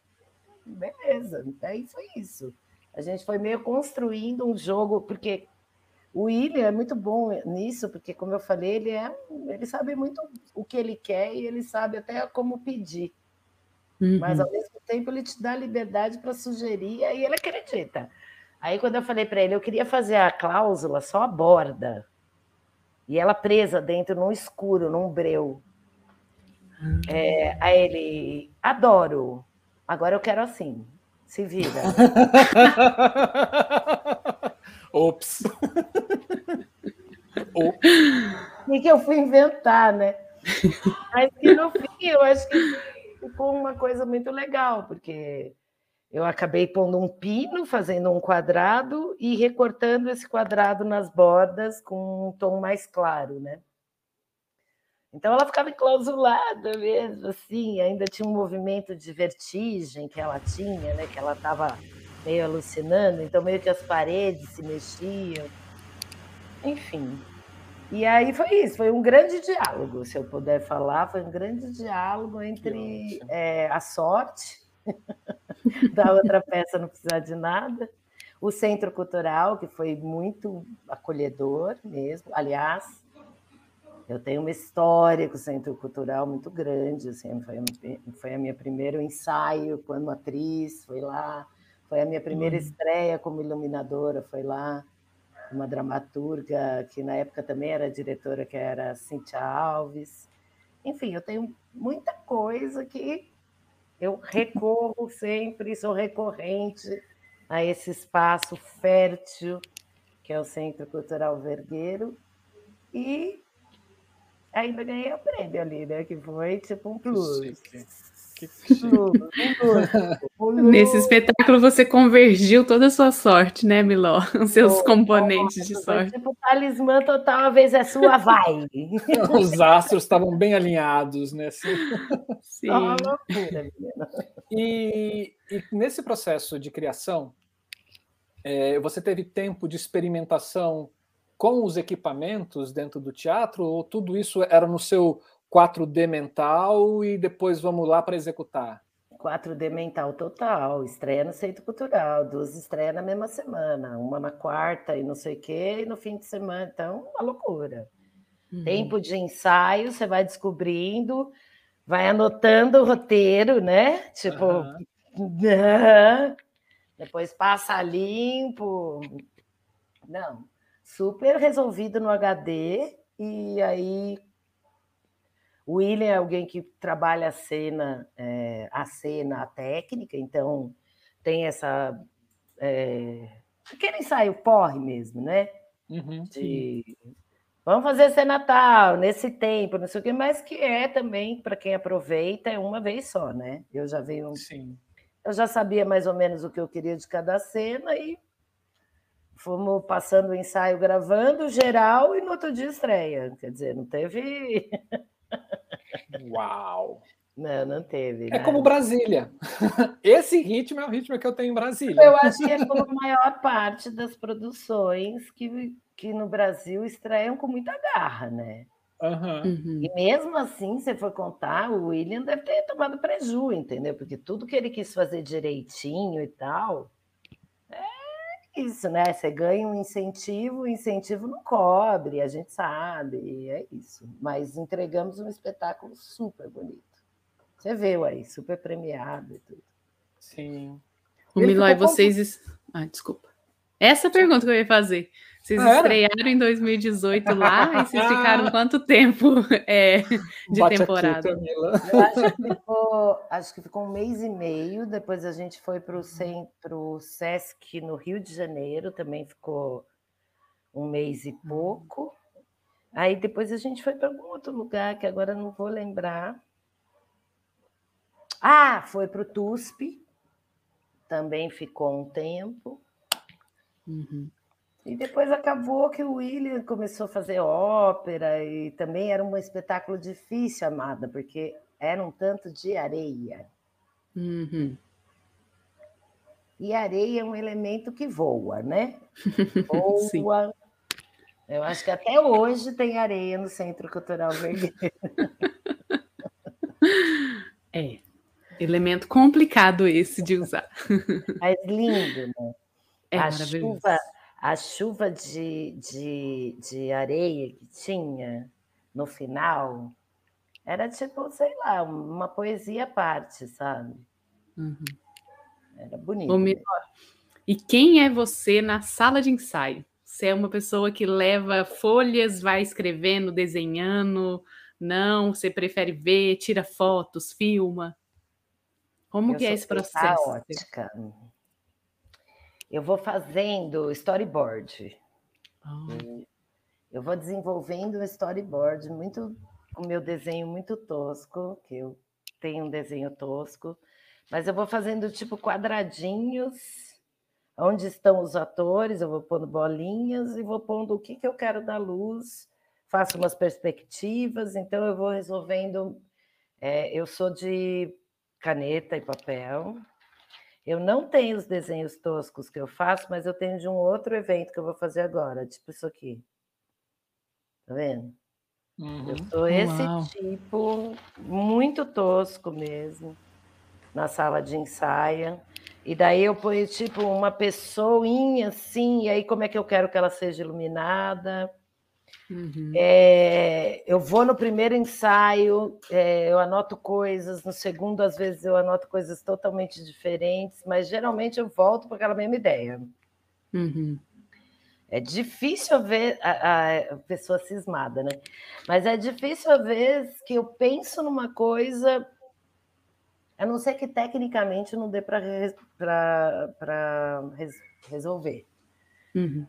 Beleza, aí foi isso. A gente foi meio construindo um jogo, porque o William é muito bom nisso, porque, como eu falei, ele, é, ele sabe muito o que ele quer e ele sabe até como pedir. Uhum. Mas, ao mesmo tempo, ele te dá liberdade para sugerir e ele acredita. Aí, quando eu falei para ele, eu queria fazer a cláusula só a borda, e ela presa dentro, num escuro, num breu. É, aí ele, adoro, agora eu quero assim, se vira.
Ops.
Ops. E que eu fui inventar, né? Mas que no fim eu acho que ficou uma coisa muito legal, porque eu acabei pondo um pino, fazendo um quadrado e recortando esse quadrado nas bordas com um tom mais claro, né? Então ela ficava enclausulada mesmo, assim, ainda tinha um movimento de vertigem que ela tinha, né? Que ela estava meio alucinando, então meio que as paredes se mexiam. Enfim. E aí foi isso, foi um grande diálogo, se eu puder falar, foi um grande diálogo entre é, a sorte da outra peça não precisar de nada, o Centro Cultural, que foi muito acolhedor mesmo, aliás, eu tenho uma história com o Centro Cultural muito grande, assim, foi, foi a minha primeiro ensaio como atriz, foi lá, foi a minha primeira uhum. estreia como iluminadora, foi lá, uma dramaturga que na época também era diretora, que era Cintia Alves. Enfim, eu tenho muita coisa que eu recorro sempre, sou recorrente a esse espaço fértil que é o Centro Cultural Vergueiro e ainda ganhei o prêmio ali, né? Que foi tipo um plus.
Nesse espetáculo você convergiu toda a sua sorte, né, Miló? Os seus componentes de sorte.
Tipo, talismã total, a vez é sua, vai.
Os astros estavam bem alinhados, né?
Sim.
uma loucura.
E, e nesse processo de criação, é, você teve tempo de experimentação com os equipamentos dentro do teatro, ou tudo isso era no seu 4D mental e depois vamos lá para executar?
4D mental total, estreia no Centro Cultural, duas estreias na mesma semana, uma na quarta e não sei o quê, e no fim de semana, então, uma loucura. Uhum. Tempo de ensaio, você vai descobrindo, vai anotando o roteiro, né? Tipo, uhum. depois passa limpo. Não, super resolvido no HD, e aí o William é alguém que trabalha a cena, é, a cena, a técnica, então tem essa. É, aquele ensaio porre mesmo, né?
Uhum,
de, vamos fazer cena tal, nesse tempo, não sei o quê, mas que é também, para quem aproveita, é uma vez só, né? Eu já venho.
Sim.
Eu já sabia mais ou menos o que eu queria de cada cena e fomos passando o ensaio gravando geral e no outro dia estreia. Quer dizer, não teve.
Uau!
Não, não teve.
É né? como Brasília. Esse ritmo é o ritmo que eu tenho em Brasília.
Eu acho que é como a maior parte das produções que, que no Brasil estreiam com muita garra, né?
Uhum.
E mesmo assim, se for contar, o William deve ter tomado prejuízo, entendeu? Porque tudo que ele quis fazer direitinho e tal, isso, né? Você ganha um incentivo, o incentivo não cobre, a gente sabe, é isso. Mas entregamos um espetáculo super bonito. Você viu aí, super premiado e tudo.
Sim.
O Milói, vocês. Ah, desculpa. Essa pergunta que eu ia fazer. Vocês ah, estrearam em 2018 lá e vocês ficaram quanto tempo é, de Bate temporada?
Aqui, eu acho que, ficou, acho que ficou um mês e meio. Depois a gente foi para o centro Sesc no Rio de Janeiro, também ficou um mês e pouco. Aí depois a gente foi para algum outro lugar que agora não vou lembrar. Ah, foi para o TUSP, também ficou um tempo.
Uhum.
E depois acabou que o William começou a fazer ópera e também era um espetáculo difícil, amada, porque era um tanto de areia.
Uhum.
E areia é um elemento que voa, né? Voa. Eu acho que até hoje tem areia no Centro Cultural Vergueiro.
É. Elemento complicado esse de usar.
Mas lindo, né?
É
a chuva, a chuva de, de, de areia que tinha no final era tipo, sei lá, uma poesia à parte, sabe?
Uhum.
Era bonito.
E quem é você na sala de ensaio? Você é uma pessoa que leva folhas, vai escrevendo, desenhando, Não, você prefere ver, tira fotos, filma? Como eu que é esse processo?
Caótica. Eu vou fazendo storyboard. Oh. Eu vou desenvolvendo um storyboard muito o meu desenho muito tosco, que eu tenho um desenho tosco, mas eu vou fazendo tipo quadradinhos onde estão os atores, eu vou pondo bolinhas e vou pondo o que, que eu quero da luz, faço umas perspectivas, então eu vou resolvendo. É, eu sou de caneta e papel. Eu não tenho os desenhos toscos que eu faço, mas eu tenho de um outro evento que eu vou fazer agora, tipo isso aqui. Tá vendo? Uhum. Eu sou esse Uau. tipo, muito tosco mesmo, na sala de ensaio. E daí eu ponho tipo uma pessoinha assim, e aí como é que eu quero que ela seja iluminada. Uhum. É, eu vou no primeiro ensaio, é, eu anoto coisas, no segundo, às vezes, eu anoto coisas totalmente diferentes, mas geralmente eu volto para aquela mesma ideia. Uhum. É difícil ver a, a, pessoa cismada, né? Mas é difícil a vez que eu penso numa coisa a não ser que tecnicamente não dê para res, resolver. Uhum.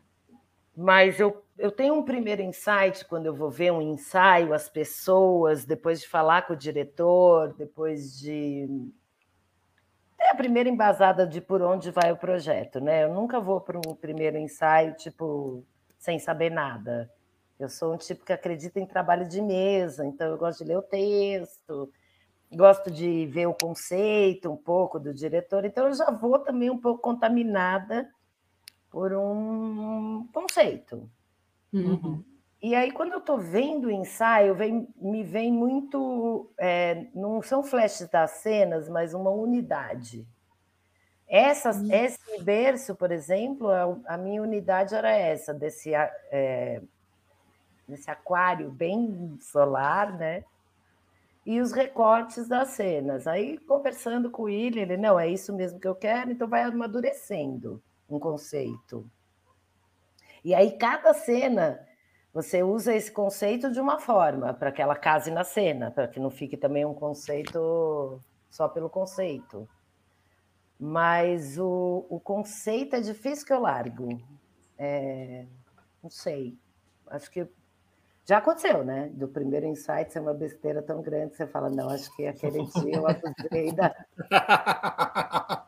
Mas eu, eu tenho um primeiro insight quando eu vou ver um ensaio, as pessoas, depois de falar com o diretor, depois de. É a primeira embasada de por onde vai o projeto, né? Eu nunca vou para um primeiro ensaio, tipo, sem saber nada. Eu sou um tipo que acredita em trabalho de mesa, então eu gosto de ler o texto, gosto de ver o conceito um pouco do diretor, então eu já vou também um pouco contaminada por um conceito. Uhum. E aí, quando eu estou vendo o ensaio, vem, me vem muito. É, não são flashes das cenas, mas uma unidade. Essa, uhum. Esse berço, por exemplo, a, a, minha unidade era essa, desse, é, desse aquário bem solar, né? e os recortes das cenas. Aí, conversando com ele, ele, não, é isso mesmo que eu quero, então vai amadurecendo um conceito. E aí, cada cena, você usa esse conceito de uma forma, para que ela case na cena, para que não fique também um conceito só pelo conceito. Mas o, o conceito é difícil que eu largo. É, não sei. Acho que já aconteceu, né? Do primeiro insight ser uma besteira tão grande, você fala, não, acho que aquele dia eu abusei da.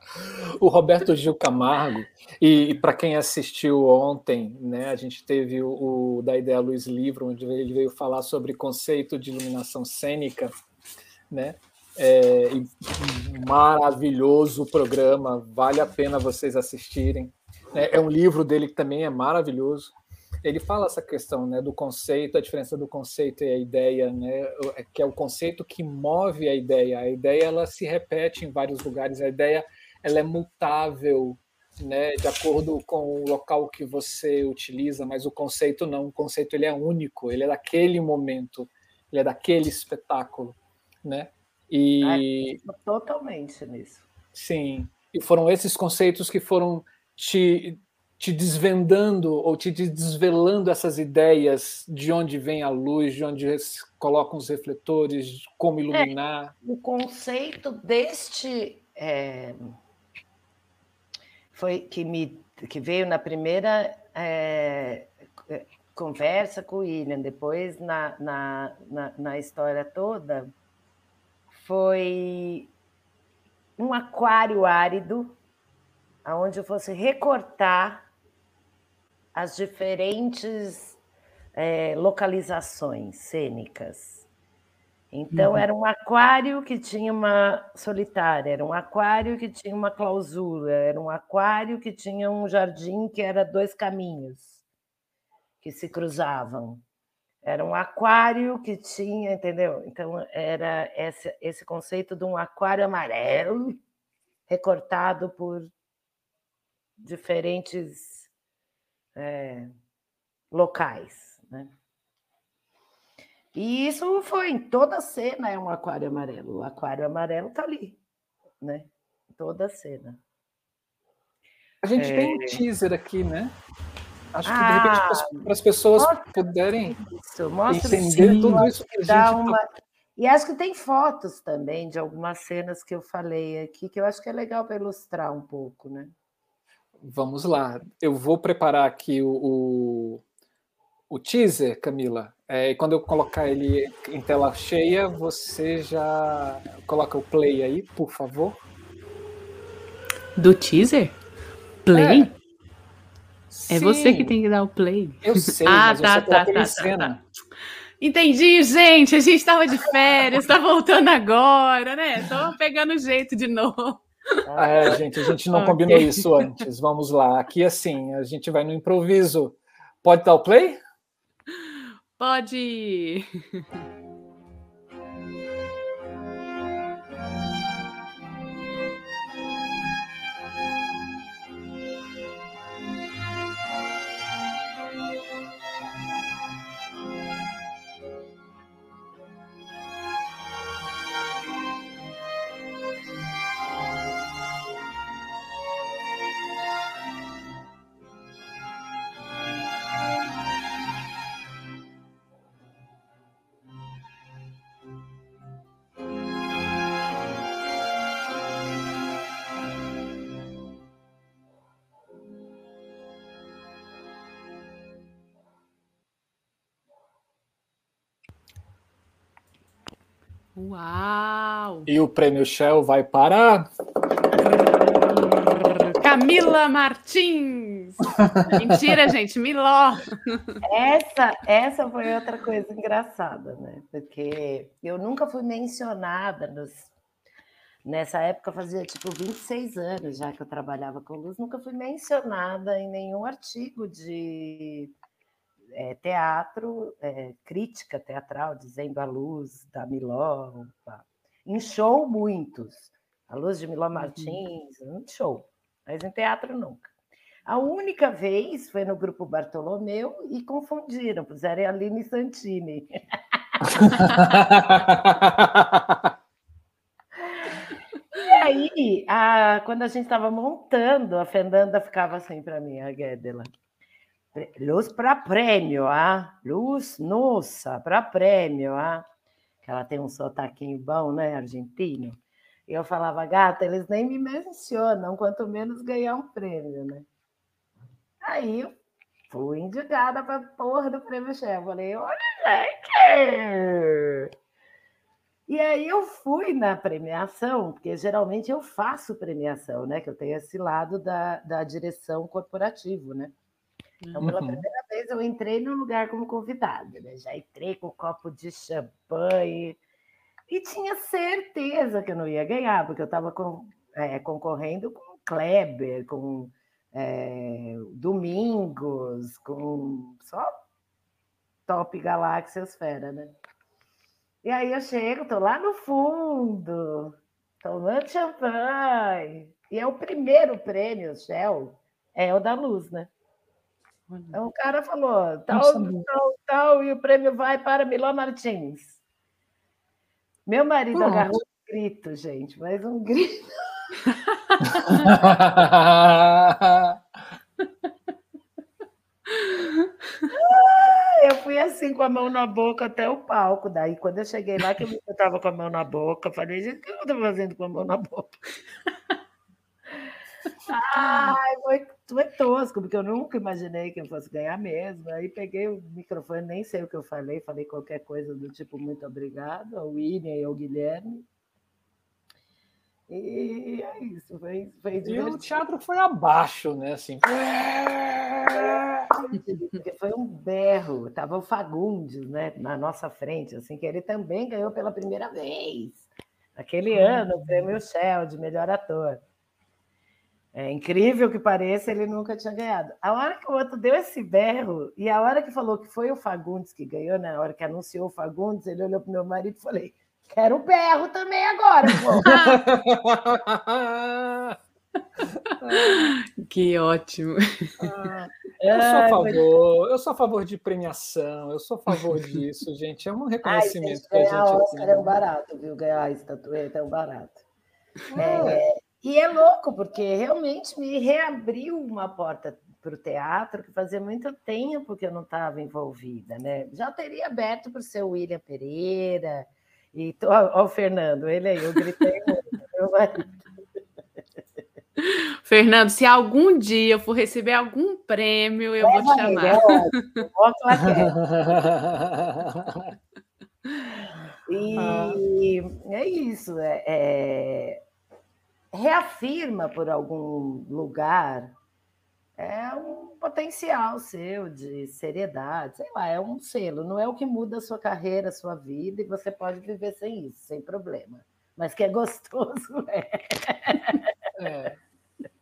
o Roberto Gil Camargo, e, e para quem assistiu ontem, né, a gente teve o, o da Ideia Luiz Livro, onde ele veio falar sobre conceito de iluminação cênica, né? É, maravilhoso programa, vale a pena vocês assistirem. É, é um livro dele que também é maravilhoso ele fala essa questão né, do conceito, a diferença do conceito e a ideia, né, é que é o conceito que move a ideia. A ideia ela se repete em vários lugares, a ideia ela é mutável, né, de acordo com o local que você utiliza, mas o conceito não. O conceito ele é único, ele é daquele momento, ele é daquele espetáculo, né?
E é, totalmente nisso.
Sim. E foram esses conceitos que foram te te desvendando ou te desvelando essas ideias de onde vem a luz, de onde colocam os refletores, como é, iluminar?
É, o conceito deste é, foi que me que veio na primeira é, conversa com o William, depois na, na, na, na história toda, foi um aquário árido, aonde eu fosse recortar as diferentes é, localizações cênicas. Então, uhum. era um aquário que tinha uma solitária, era um aquário que tinha uma clausura, era um aquário que tinha um jardim que era dois caminhos que se cruzavam. Era um aquário que tinha, entendeu? Então, era esse, esse conceito de um aquário amarelo recortado por diferentes é, locais. Né? E isso foi em toda cena é um aquário amarelo. O aquário amarelo está ali, né? Toda cena.
A gente é... tem um teaser aqui, né? Acho que, de repente, para ah, as pessoas puderem isso, entender sim, tudo isso que a gente uma... Tá...
E acho que tem fotos também de algumas cenas que eu falei aqui, que eu acho que é legal para ilustrar um pouco, né?
Vamos lá. Eu vou preparar aqui o, o, o teaser, Camila. É, e quando eu colocar ele em tela cheia, você já coloca o play aí, por favor.
Do teaser? Play? É. É você que tem que dar o play.
Eu sei, ah, tá, tá, tá, tá, tá,
Entendi, gente. A gente estava de férias, está voltando agora, né? Estou pegando jeito de novo.
É, gente, a gente não okay. combinou isso antes. Vamos lá. Aqui, assim, a gente vai no improviso. Pode dar o play?
Pode. Uau!
E o prêmio Shell vai para.
Camila Martins! Mentira, gente, Miló!
Essa, essa foi outra coisa engraçada, né? Porque eu nunca fui mencionada nos. Nessa época fazia tipo 26 anos já que eu trabalhava com luz, nunca fui mencionada em nenhum artigo de é, teatro, é, crítica teatral, dizendo a luz da Miló, em show muitos, a luz de Miló uhum. Martins, em show, mas em teatro nunca. A única vez foi no grupo Bartolomeu e confundiram, puseram a Aline Santini. e aí, a, quando a gente estava montando, a Fernanda ficava assim para mim, a Guédela. Luz para prêmio, ah? Luz, nossa, para prêmio, ah? Que ela tem um sotaquinho bom, né, argentino. E eu falava, gata, eles nem me mencionam, quanto menos ganhar um prêmio, né? Aí eu fui indicada para porra do prêmio chefe. Falei, olha, gente! E aí eu fui na premiação, porque geralmente eu faço premiação, né? Que eu tenho esse lado da, da direção corporativo, né? Então, pela uhum. primeira vez, eu entrei no lugar como convidada, né? Já entrei com um copo de champanhe e tinha certeza que eu não ia ganhar, porque eu estava com, é, concorrendo com Kleber, com é, Domingos, com só top galáxias fera, né? E aí eu chego, tô lá no fundo, tomando champanhe. E é o primeiro prêmio Shell, é o da luz, né? Então o cara falou, tal, tal, tal, e o prêmio vai para Miló Martins. Meu marido Pronto. agarrou um grito, gente, mas um grito. eu fui assim com a mão na boca até o palco. Daí, quando eu cheguei lá, que eu estava com a mão na boca, falei, gente, o que eu estou fazendo com a mão na boca? Ai, foi, foi tosco, porque eu nunca imaginei que eu fosse ganhar mesmo. Aí peguei o microfone, nem sei o que eu falei, falei qualquer coisa do tipo muito obrigado ao William e ao Guilherme. E é isso, foi, foi
E o teatro foi abaixo, né? Assim.
Porque foi um berro, estava o Fagundes né, na nossa frente, assim, que ele também ganhou pela primeira vez. Naquele ano, o prêmio Shell de melhor ator. É incrível que pareça, ele nunca tinha ganhado. A hora que o outro deu esse berro, e a hora que falou que foi o Fagundes que ganhou, na né? hora que anunciou o Fagundes, ele olhou para o meu marido e falei: Quero o berro também agora,
que ótimo.
Ah, eu sou a favor, eu sou a favor de premiação, eu sou a favor disso, gente. É um reconhecimento Ai, gente, que a gente.
Oscar é um barato, viu? Ganhar a estatueta é um barato. É, é e é louco, porque realmente me reabriu uma porta para o teatro que fazia muito tempo que eu não estava envolvida, né? Já teria aberto para o seu William Pereira e tô, ó, o Fernando, ele aí, eu gritei muito.
Fernando, se algum dia eu for receber algum prêmio, eu vou te chamar. É lá
E ah. é isso, é, é, reafirma por algum lugar é um potencial seu de seriedade, sei lá, é um selo, não é o que muda a sua carreira, a sua vida, e você pode viver sem isso, sem problema. Mas que é gostoso, é.
é.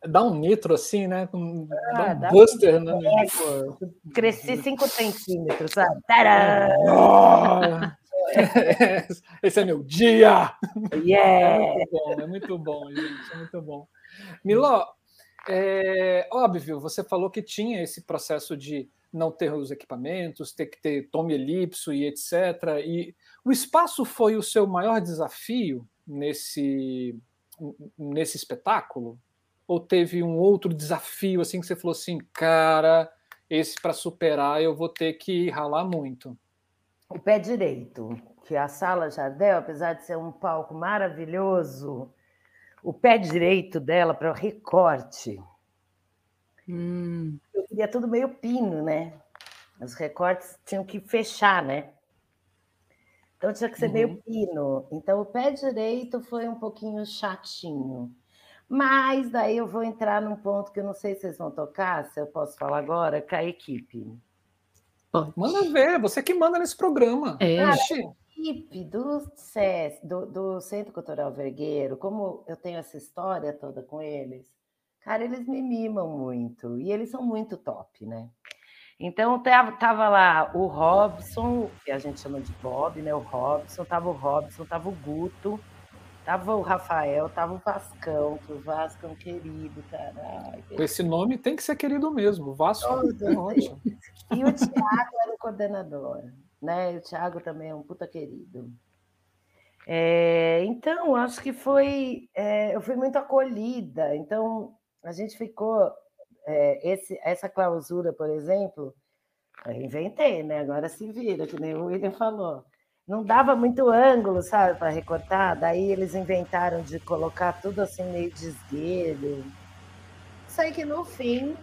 Dá um nitro assim, né? Um, ah, dá um buster, um... né?
É, cresci 5 centímetros, sabe? Tadã!
Esse é meu dia!
Yeah!
É muito bom, é muito bom, gente, é muito bom. Miló, é, óbvio, você falou que tinha esse processo de não ter os equipamentos, ter que ter tome elipso e etc. E o espaço foi o seu maior desafio nesse, nesse espetáculo? Ou teve um outro desafio assim que você falou assim, cara, esse para superar eu vou ter que ralar muito?
O pé direito, que a sala Jardel, apesar de ser um palco maravilhoso, o pé direito dela para o recorte. Hum. Eu queria tudo meio pino, né? Os recortes tinham que fechar, né? Então tinha que ser uhum. meio pino. Então o pé direito foi um pouquinho chatinho. Mas daí eu vou entrar num ponto que eu não sei se vocês vão tocar, se eu posso falar agora, com a equipe.
Pode. Manda ver, você que manda nesse programa.
É. Cara, equipe do CES, do, do Centro Cultural Vergueiro, como eu tenho essa história toda com eles, cara, eles me mimam muito e eles são muito top, né? Então tava lá o Robson, que a gente chama de Bob, né? O Robson, tava o Robson, tava o Guto, tava o Rafael, tava o Vascão, que o Vasco é um querido, caralho.
Com esse nome tem que ser querido mesmo, o Vasco é ótimo.
E o Tiago era o coordenador né? E o Thiago também é um puta querido. É, então, acho que foi. É, eu fui muito acolhida. Então, a gente ficou. É, esse, essa clausura, por exemplo, eu inventei, né? Agora se vira, que nem o William falou. Não dava muito ângulo, sabe, para recortar. Daí eles inventaram de colocar tudo assim meio de esguelho. Sei que no fim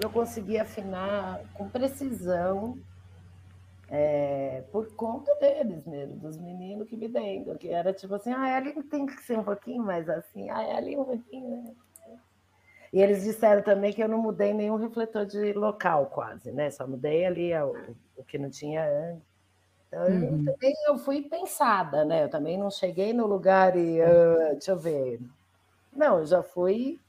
eu consegui afinar com precisão é, por conta deles mesmo, dos meninos que me dentro, que era tipo assim, ah, ali tem que ser um pouquinho mais assim, ah, ali um pouquinho, né? E eles disseram também que eu não mudei nenhum refletor de local, quase, né? Só mudei ali o, o que não tinha antes. Então, uhum. eu, também eu fui pensada, né? Eu também não cheguei no lugar e, uh, deixa eu ver. Não, eu já fui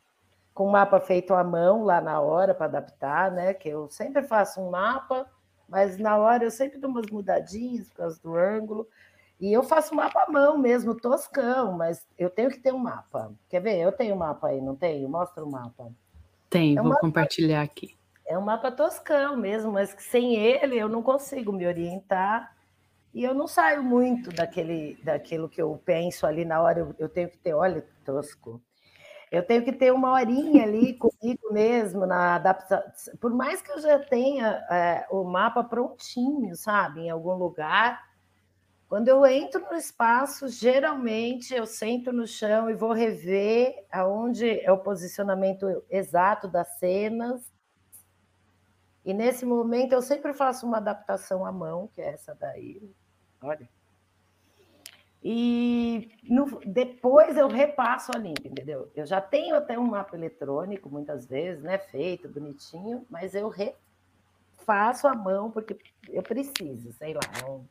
com o mapa feito à mão lá na hora para adaptar, né? Que eu sempre faço um mapa, mas na hora eu sempre dou umas mudadinhas por causa do ângulo. E eu faço mapa à mão mesmo, toscão, mas eu tenho que ter um mapa. Quer ver? Eu tenho um mapa aí, não tenho? Mostra o mapa.
Tem, é um vou mapa, compartilhar aqui.
É um mapa toscão mesmo, mas sem ele eu não consigo me orientar. E eu não saio muito daquele, daquilo que eu penso ali na hora. Eu, eu tenho que ter, olha, tosco. Eu tenho que ter uma horinha ali comigo mesmo na adaptação. Por mais que eu já tenha é, o mapa prontinho, sabe, em algum lugar, quando eu entro no espaço, geralmente eu sento no chão e vou rever aonde é o posicionamento exato das cenas. E nesse momento eu sempre faço uma adaptação à mão, que é essa daí. Olha. E no, depois eu repasso a limpa, entendeu? Eu já tenho até um mapa eletrônico, muitas vezes, né? Feito, bonitinho, mas eu refaço a mão porque eu preciso, sei lá, é uma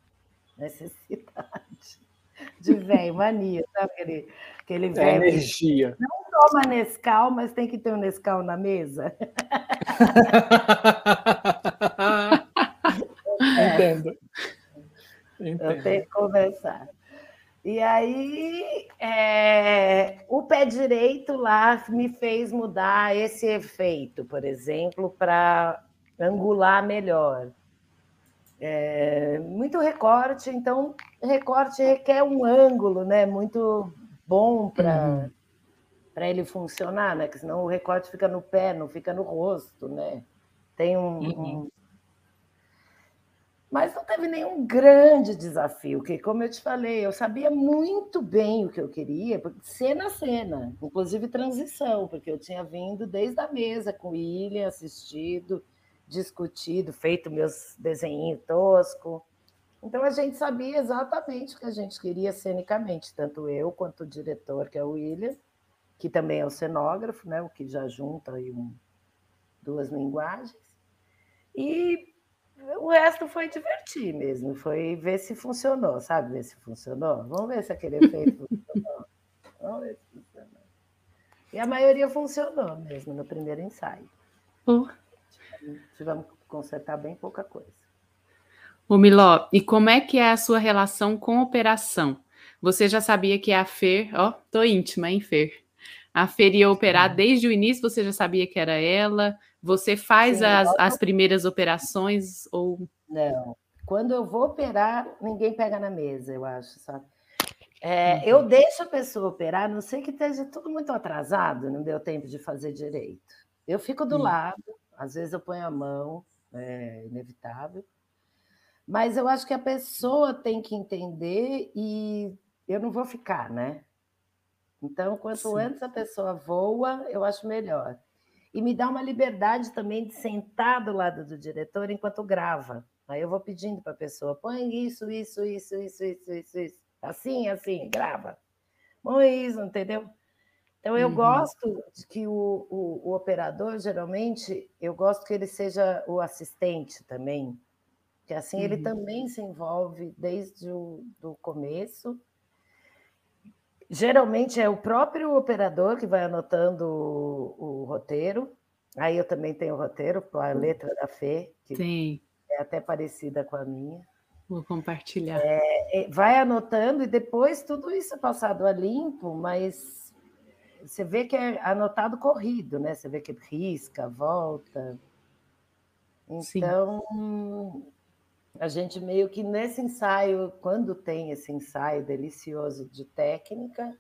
necessidade de velho, mania, sabe? Aquele, aquele é velho.
energia.
Não toma Nescau, mas tem que ter um Nescau na mesa.
Entendo.
Entendo. Eu tenho que conversar. E aí, é, o pé direito lá me fez mudar esse efeito, por exemplo, para angular melhor. É, muito recorte, então recorte requer um ângulo, né? Muito bom para. Uhum. para ele funcionar, né? Que senão o recorte fica no pé, não fica no rosto, né? Tem um, uhum. um... Mas não teve nenhum grande desafio, que, como eu te falei, eu sabia muito bem o que eu queria, cena a cena, inclusive transição, porque eu tinha vindo desde a mesa com o William, assistido, discutido, feito meus desenhos tosco. Então a gente sabia exatamente o que a gente queria cenicamente, tanto eu quanto o diretor, que é o William, que também é o cenógrafo, né, o que já junta aí um, duas linguagens. E o resto foi divertir mesmo, foi ver se funcionou, sabe? Ver se funcionou. Vamos ver se aquele efeito funcionou. Vamos ver se funcionou. E a maioria funcionou mesmo no primeiro ensaio. Uh. Tivemos que consertar bem pouca coisa.
Ô Miló, e como é que é a sua relação com operação? Você já sabia que a Fer, ó, tô íntima, hein, Fer? A Fer ia operar desde o início, você já sabia que era ela? Você faz Sim, as, as primeiras operações ou.
Não. Quando eu vou operar, ninguém pega na mesa, eu acho, sabe? É, uhum. Eu deixo a pessoa operar, não sei que esteja tudo muito atrasado, não deu tempo de fazer direito. Eu fico do uhum. lado, às vezes eu ponho a mão, é inevitável. Mas eu acho que a pessoa tem que entender e eu não vou ficar, né? Então, quanto Sim. antes a pessoa voa, eu acho melhor e me dá uma liberdade também de sentar do lado do diretor enquanto grava. Aí eu vou pedindo para a pessoa, põe isso, isso, isso, isso, isso, isso, isso. Assim, assim, grava. Põe isso, entendeu? Então eu uhum. gosto de que o, o, o, operador, geralmente, eu gosto que ele seja o assistente também, que assim uhum. ele também se envolve desde o do começo Geralmente é o próprio operador que vai anotando o, o roteiro. Aí eu também tenho o roteiro com a letra da Fê, que Sim. é até parecida com a minha.
Vou compartilhar.
É, vai anotando e depois tudo isso é passado a limpo, mas você vê que é anotado corrido, né? Você vê que risca, volta. Então, Sim a gente meio que nesse ensaio, quando tem esse ensaio delicioso de técnica,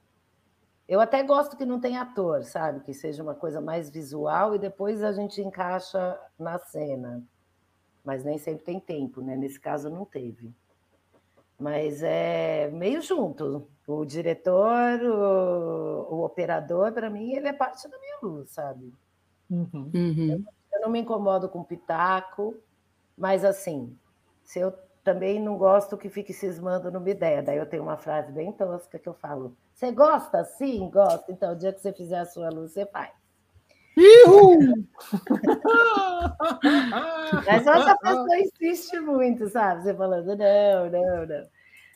eu até gosto que não tenha ator, sabe? Que seja uma coisa mais visual e depois a gente encaixa na cena. Mas nem sempre tem tempo, né? Nesse caso não teve. Mas é meio junto. O diretor, o, o operador, para mim, ele é parte da minha luz, sabe? Uhum. Eu, eu não me incomodo com pitaco, mas assim, se eu também não gosto que fique cismando numa ideia. Daí eu tenho uma frase bem tosca que eu falo: Você gosta? Sim, gosta. Então, o dia que você fizer a sua luz, você faz. Mas outra pessoa insiste muito, sabe? Você falando, não, não, não.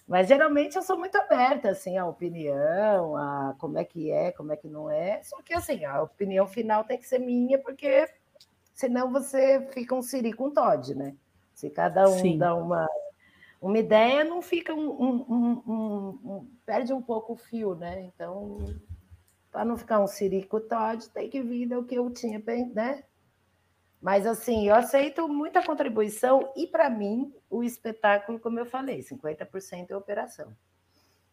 Mas geralmente eu sou muito aberta assim à opinião, a como é que é, como é que não é. Só que assim, a opinião final tem que ser minha, porque senão você fica um siri com Todd, né? Se cada um Sim. dá uma, uma ideia, não fica um, um, um, perde um pouco o fio, né? Então, para não ficar um sirico Todd, tem que vir o que eu tinha, né? Mas assim, eu aceito muita contribuição e para mim o espetáculo, como eu falei, 50% é operação.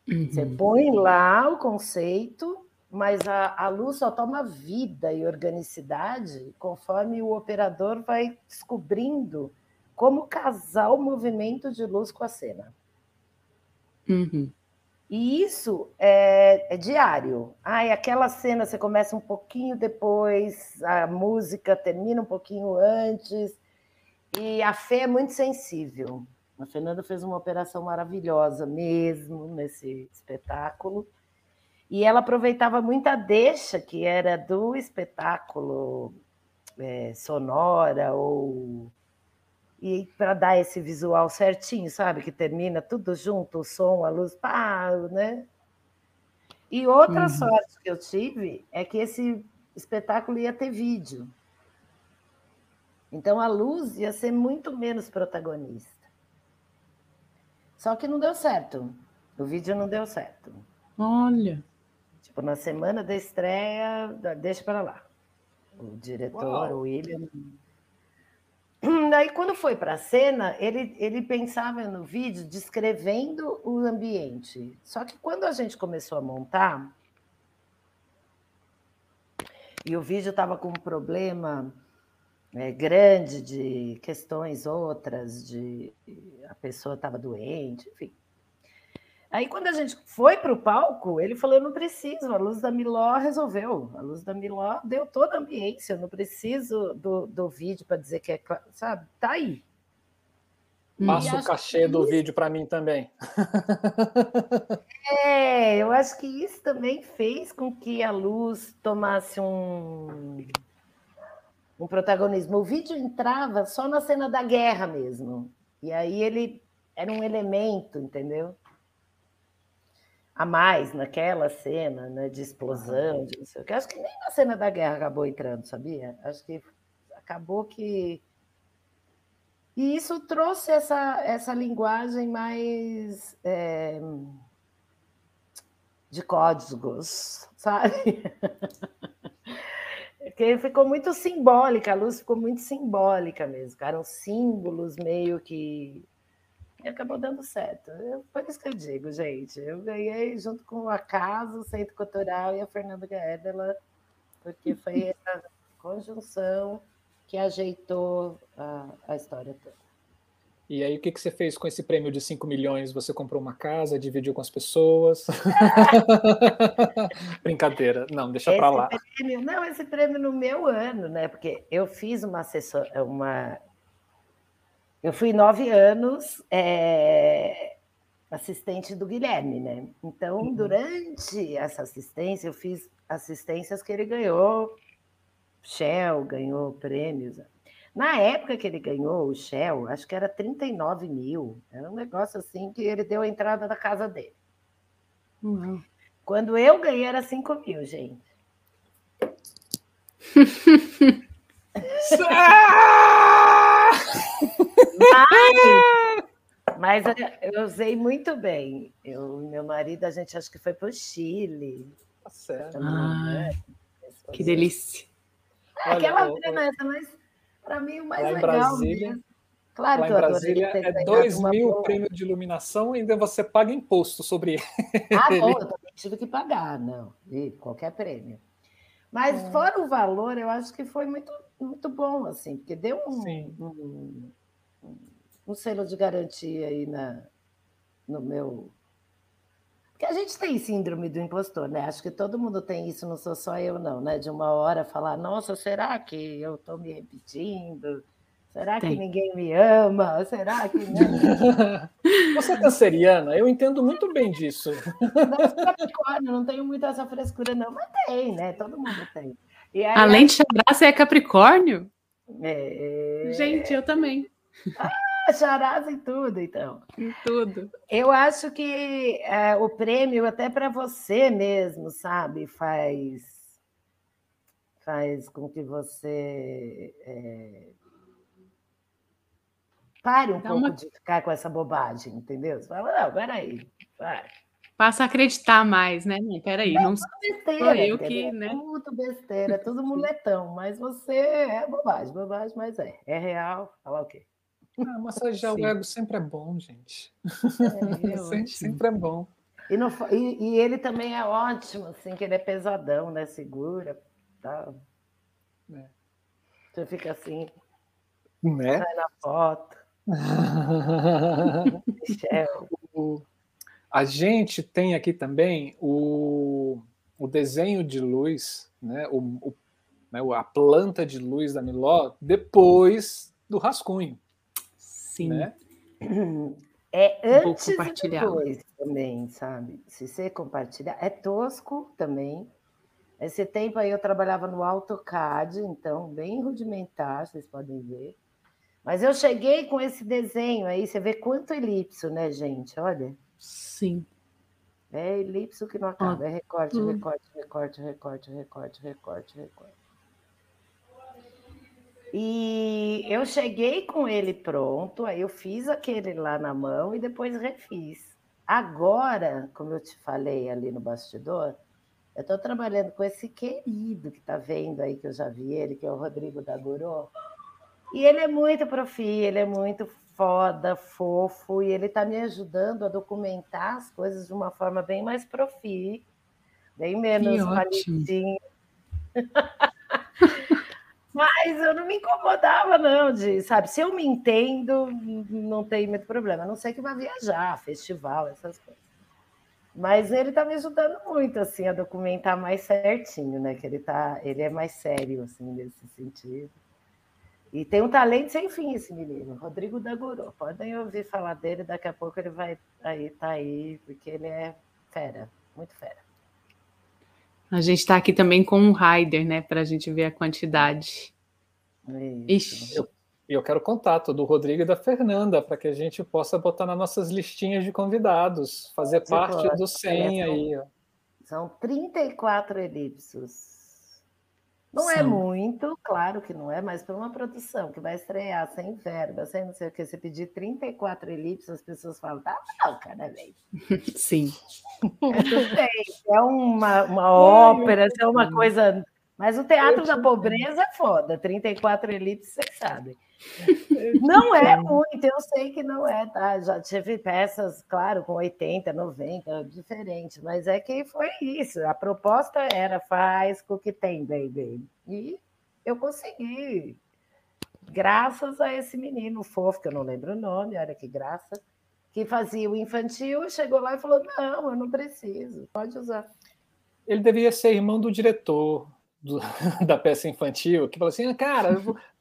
Uhum. Você põe lá o conceito, mas a, a luz só toma vida e organicidade conforme o operador vai descobrindo como casar o movimento de luz com a cena. Uhum. E isso é, é, diário. Ai, aquela cena você começa um pouquinho depois, a música termina um pouquinho antes, e a fé é muito sensível. A Fernanda fez uma operação maravilhosa mesmo nesse espetáculo. E ela aproveitava muito a deixa que era do espetáculo é, sonora ou e para dar esse visual certinho, sabe? Que termina tudo junto, o som, a luz, pá, né? E outra uhum. sorte que eu tive é que esse espetáculo ia ter vídeo. Então a luz ia ser muito menos protagonista. Só que não deu certo. O vídeo não deu certo.
Olha.
Tipo, na semana da estreia, deixa para lá. O diretor, Uau. o William, Daí, quando foi para a cena, ele, ele pensava no vídeo descrevendo o ambiente. Só que quando a gente começou a montar, e o vídeo estava com um problema é, grande de questões outras, de a pessoa estava doente, enfim. Aí, quando a gente foi para o palco, ele falou: Eu não preciso, a luz da Miló resolveu. A luz da Miló deu toda a ambiência, eu não preciso do, do vídeo para dizer que é. Sabe? Tá aí.
Passa o cachê do isso... vídeo para mim também.
É, eu acho que isso também fez com que a luz tomasse um, um protagonismo. O vídeo entrava só na cena da guerra mesmo. E aí ele era um elemento, entendeu? A mais naquela cena né, de explosão, de não sei o que. Acho que nem na cena da guerra acabou entrando, sabia? Acho que acabou que. E isso trouxe essa, essa linguagem mais é... de códigos, sabe? que ficou muito simbólica, a luz ficou muito simbólica mesmo, eram símbolos meio que e acabou dando certo. Por isso que eu digo, gente, eu ganhei junto com o Acaso, o Centro Cultural e a Fernanda Gaedela, porque foi essa conjunção que ajeitou a, a história toda.
E aí, o que, que você fez com esse prêmio de 5 milhões? Você comprou uma casa, dividiu com as pessoas? Brincadeira. Não, deixa para lá.
Prêmio, não, esse prêmio no meu ano, né? Porque eu fiz uma, assessor, uma eu fui nove anos é, assistente do Guilherme, né? Então, uhum. durante essa assistência, eu fiz assistências que ele ganhou, Shell ganhou prêmios. Na época que ele ganhou o Shell, acho que era 39 mil. Era um negócio assim que ele deu a entrada da casa dele. Uhum. Quando eu ganhei, era 5 mil, gente. Mas, mas, eu usei muito bem. Eu, meu marido, a gente acho que foi para o Chile.
Tá certo. Ah, que delícia.
É, aquela promessa, mas para mim o mais legal Brasília, mesmo.
Claro lá que em Brasília é 2 mil boa. prêmio de iluminação e ainda você paga imposto sobre ele.
Ah, bom, eu também tive que pagar, não. E qualquer prêmio. Mas hum. fora o valor, eu acho que foi muito, muito bom, assim, porque deu um, um, um selo de garantia aí na, no meu. Porque a gente tem síndrome do impostor, né? Acho que todo mundo tem isso, não sou só eu, não, né? De uma hora falar, nossa, será que eu estou me repetindo? Será tem. que ninguém me ama? Será que.
Você é canceriana? Eu entendo muito bem disso.
Não, Capricórnio, não tenho muito essa frescura, não, mas tem, né? Todo mundo tem.
Aí, Além de chorar, você é Capricórnio? É... Gente, eu também.
Ah, charás em tudo, então.
Em tudo.
Eu acho que é, o prêmio, até para você mesmo, sabe, faz faz com que você é, pare um Dá pouco uma... de ficar com essa bobagem, entendeu? Você fala, não, peraí, vai.
Passa a acreditar mais, né? Não, peraí, não, não sou
besteira, eu que, né? Tudo besteira, tudo muletão, mas você é bobagem, bobagem, mas é. É real, falar o quê?
Ah, massagear Sim. o ego sempre é bom, gente. É, é sempre, sempre, é bom.
E, no, e, e, ele também é ótimo, assim, que ele é pesadão, né? Segura, tal. É. Você fica assim,
né?
sai na foto.
o, a gente tem aqui também o, o desenho de luz, né? O, o, né? a planta de luz da Miló depois do rascunho.
Sim. Né?
É antes e depois também, sabe? Se você compartilhar, é tosco também. Esse tempo aí eu trabalhava no AutoCAD, então bem rudimentar, vocês podem ver. Mas eu cheguei com esse desenho aí, você vê quanto elipso, né, gente? Olha.
Sim.
É elipso que não acaba, é recorte, recorte, recorte, recorte, recorte, recorte, recorte. E eu cheguei com ele pronto, aí eu fiz aquele lá na mão e depois refiz. Agora, como eu te falei ali no bastidor, eu estou trabalhando com esse querido que está vendo aí, que eu já vi ele, que é o Rodrigo da Guru. E ele é muito profi, ele é muito foda, fofo, e ele está me ajudando a documentar as coisas de uma forma bem mais profi, bem menos palitinho. Mas eu não me incomodava, não, de, sabe, se eu me entendo, não tem muito problema. A não ser que vá viajar, festival, essas coisas. Mas ele está me ajudando muito, assim, a documentar mais certinho, né? Que ele tá, ele é mais sério, assim, nesse sentido. E tem um talento sem fim esse menino, Rodrigo Dagorô. Podem ouvir falar dele, daqui a pouco ele vai aí, tá aí, porque ele é fera, muito fera.
A gente está aqui também com um rider, né, para a gente ver a quantidade.
Isso. Eu, eu quero contato do Rodrigo e da Fernanda para que a gente possa botar nas nossas listinhas de convidados, fazer Você parte pode. do 100 aí. Ó.
São 34 elipsos. Não é Sim. é muito, claro que não é, mas para uma produção que vai estrear sem verba, sem não sei o que, você pedir 34 elipses, as pessoas falam, tá não, cada vez.
Sim.
É, é uma, uma ópera, é uma coisa. Mas o teatro da pobreza é foda, 34 elipses, vocês sabem. Não é muito, eu sei que não é, tá? Já tive peças, claro, com 80, 90, diferente, mas é que foi isso. A proposta era faz com o que tem, baby. E eu consegui. Graças a esse menino fofo, que eu não lembro o nome, olha que graça, que fazia o infantil, chegou lá e falou: Não, eu não preciso, pode usar.
Ele devia ser irmão do diretor do, da peça infantil, que falou assim: cara,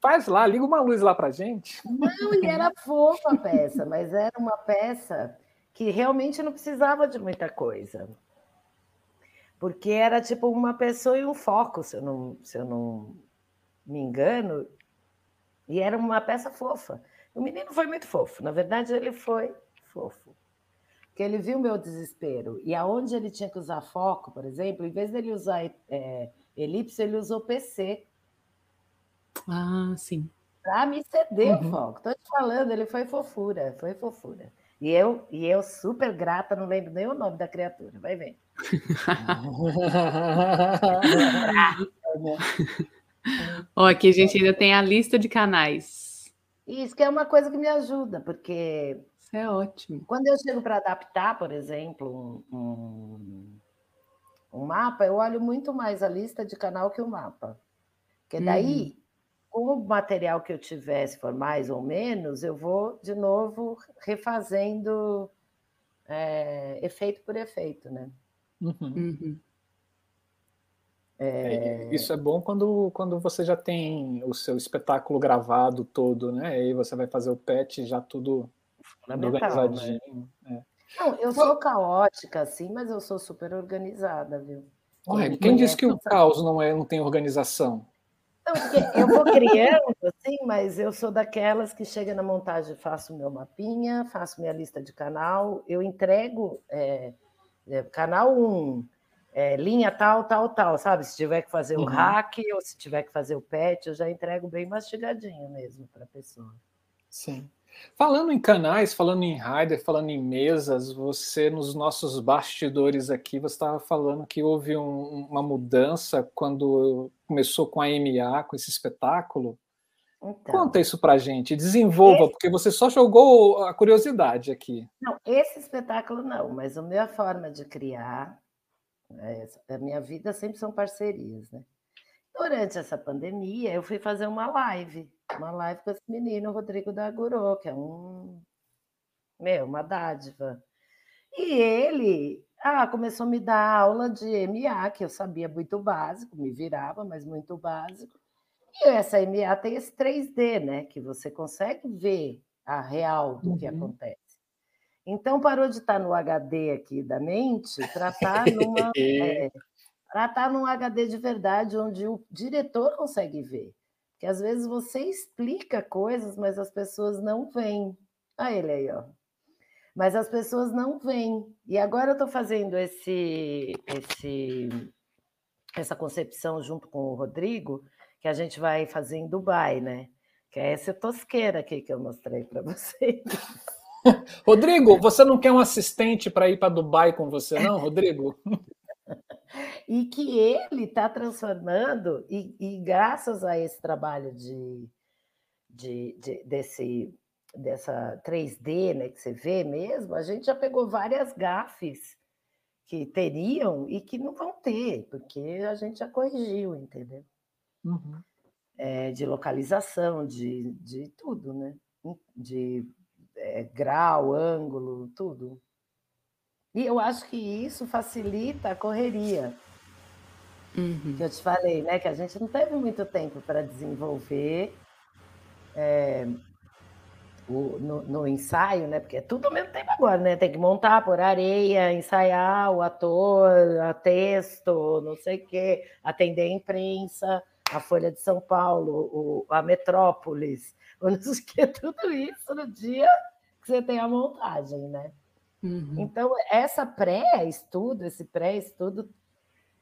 faz lá, liga uma luz lá pra gente.
Não, e era fofa a peça, mas era uma peça que realmente não precisava de muita coisa. Porque era tipo uma pessoa e um foco, se eu não, se eu não me engano, e era uma peça fofa. O menino foi muito fofo, na verdade, ele foi fofo. Porque ele viu o meu desespero. E aonde ele tinha que usar foco, por exemplo, em vez dele usar é, Elipse, ele usou PC.
Ah, sim.
Para me ceder uhum. o foco. Estou te falando, ele foi fofura, foi fofura. E eu, e eu super grata, não lembro nem o nome da criatura, vai ver.
Ó, aqui a gente ainda tem a lista de canais.
Isso que é uma coisa que me ajuda, porque.
Isso é ótimo.
Quando eu chego para adaptar, por exemplo, um, um mapa, eu olho muito mais a lista de canal que o mapa. Porque daí, uhum. com o material que eu tiver, se for mais ou menos, eu vou de novo refazendo é, efeito por efeito, né?
Uhum. Uhum. É... Isso é bom quando, quando você já tem o seu espetáculo gravado todo, né? Aí você vai fazer o patch já tudo organizadinho. Né?
Não, eu sou caótica, assim, mas eu sou super organizada, viu?
Ué, quem disse que o caos não, é, não tem organização?
Não, eu vou criando, assim, mas eu sou daquelas que chega na montagem, faço meu mapinha, faço minha lista de canal, eu entrego é, é, canal 1, é, linha tal, tal, tal, sabe? Se tiver que fazer uhum. o hack ou se tiver que fazer o patch, eu já entrego bem mastigadinho mesmo para a pessoa.
Sim. Falando em canais, falando em rider, falando em mesas, você nos nossos bastidores aqui, você estava falando que houve um, uma mudança quando começou com a MA, com esse espetáculo. Então, Conta isso para gente, desenvolva, esse... porque você só jogou a curiosidade aqui.
Não, esse espetáculo não, mas a minha forma de criar, é, a minha vida sempre são parcerias, né? Durante essa pandemia, eu fui fazer uma live, uma live com esse menino, Rodrigo da Agurô, que é um, meu, uma dádiva. E ele ah, começou a me dar aula de MA, que eu sabia muito básico, me virava, mas muito básico. E essa MA tem esse 3D, né? Que você consegue ver a real do uhum. que acontece. Então parou de estar no HD aqui da mente para estar numa. é, para estar tá num HD de verdade, onde o diretor consegue ver. Que às vezes você explica coisas, mas as pessoas não veem. Olha ele aí, ó. Mas as pessoas não veem. E agora eu estou fazendo esse, esse, essa concepção junto com o Rodrigo, que a gente vai fazer em Dubai, né? Que é essa tosqueira aqui que eu mostrei para vocês.
Rodrigo, você não quer um assistente para ir para Dubai com você, não, Rodrigo?
e que ele está transformando, e, e, graças a esse trabalho de, de, de, desse, dessa 3D né, que você vê mesmo, a gente já pegou várias gafes que teriam e que não vão ter, porque a gente já corrigiu, entendeu? Uhum. É, de localização, de, de tudo, né? De é, grau, ângulo, tudo. E eu acho que isso facilita a correria. Uhum. Que eu te falei, né? Que a gente não teve muito tempo para desenvolver é, o, no, no, ensaio, né? Porque é tudo ao mesmo tempo agora, né? Tem que montar, por areia, ensaiar o ator, a texto, não sei o quê, atender a imprensa, a Folha de São Paulo, o, a Metrópolis, não sei o quê, tudo isso no dia que você tem a montagem, né? Uhum. Então, essa pré-estudo, esse pré-estudo,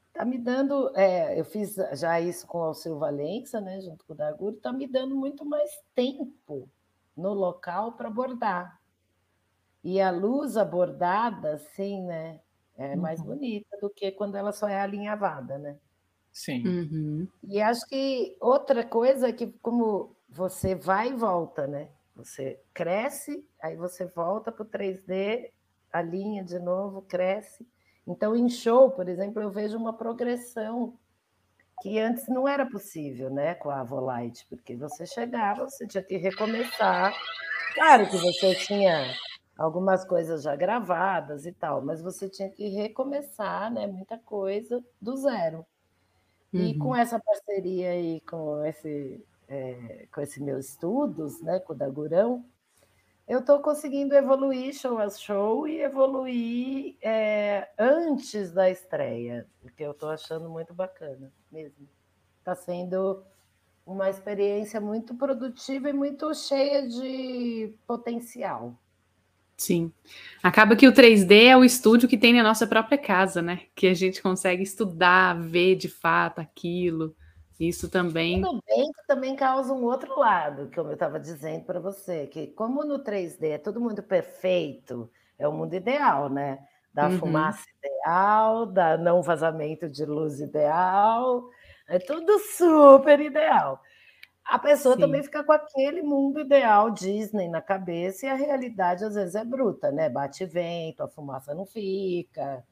está me dando. É, eu fiz já isso com o Alceu Valença, né, junto com o Daguro, está me dando muito mais tempo no local para bordar. E a luz abordada, assim, né, é mais uhum. bonita do que quando ela só é alinhavada, né?
Sim.
Uhum. E acho que outra coisa é que, como você vai e volta, né? Você cresce, aí você volta para o 3D alinha de novo, cresce. Então, em show, por exemplo, eu vejo uma progressão que antes não era possível, né, com a Volite, porque você chegava, você tinha que recomeçar. Claro que você tinha algumas coisas já gravadas e tal, mas você tinha que recomeçar, né, muita coisa do zero. Uhum. E com essa parceria aí, com esse, é, com esse meus estudos, né, com o Dagurão, eu estou conseguindo evoluir show a show e evoluir é, antes da estreia, o que eu estou achando muito bacana mesmo. Está sendo uma experiência muito produtiva e muito cheia de potencial.
Sim. Acaba que o 3D é o estúdio que tem na nossa própria casa, né? Que a gente consegue estudar, ver de fato aquilo. Isso também.
Tudo bem que também causa um outro lado, como eu estava dizendo para você, que como no 3D é todo mundo perfeito, é o mundo ideal, né? Da uhum. fumaça ideal, da não vazamento de luz ideal, é tudo super ideal. A pessoa Sim. também fica com aquele mundo ideal Disney na cabeça e a realidade às vezes é bruta, né? Bate vento, a fumaça não fica,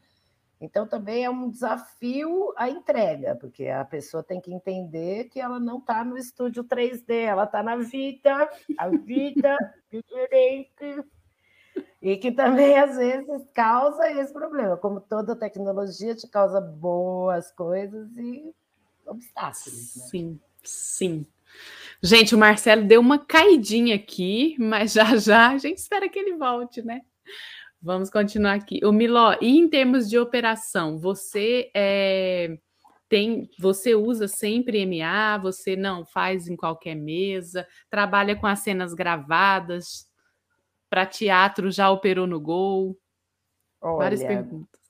então, também é um desafio a entrega, porque a pessoa tem que entender que ela não está no estúdio 3D, ela está na vida, a vida diferente. E que também, às vezes, causa esse problema. Como toda tecnologia te causa boas coisas e obstáculos. Né?
Sim, sim. Gente, o Marcelo deu uma caidinha aqui, mas já já a gente espera que ele volte, né? Vamos continuar aqui. O Miló, e em termos de operação, você é, tem, você usa sempre MA, você não faz em qualquer mesa, trabalha com as cenas gravadas, para teatro já operou no Gol?
Olha, Várias perguntas.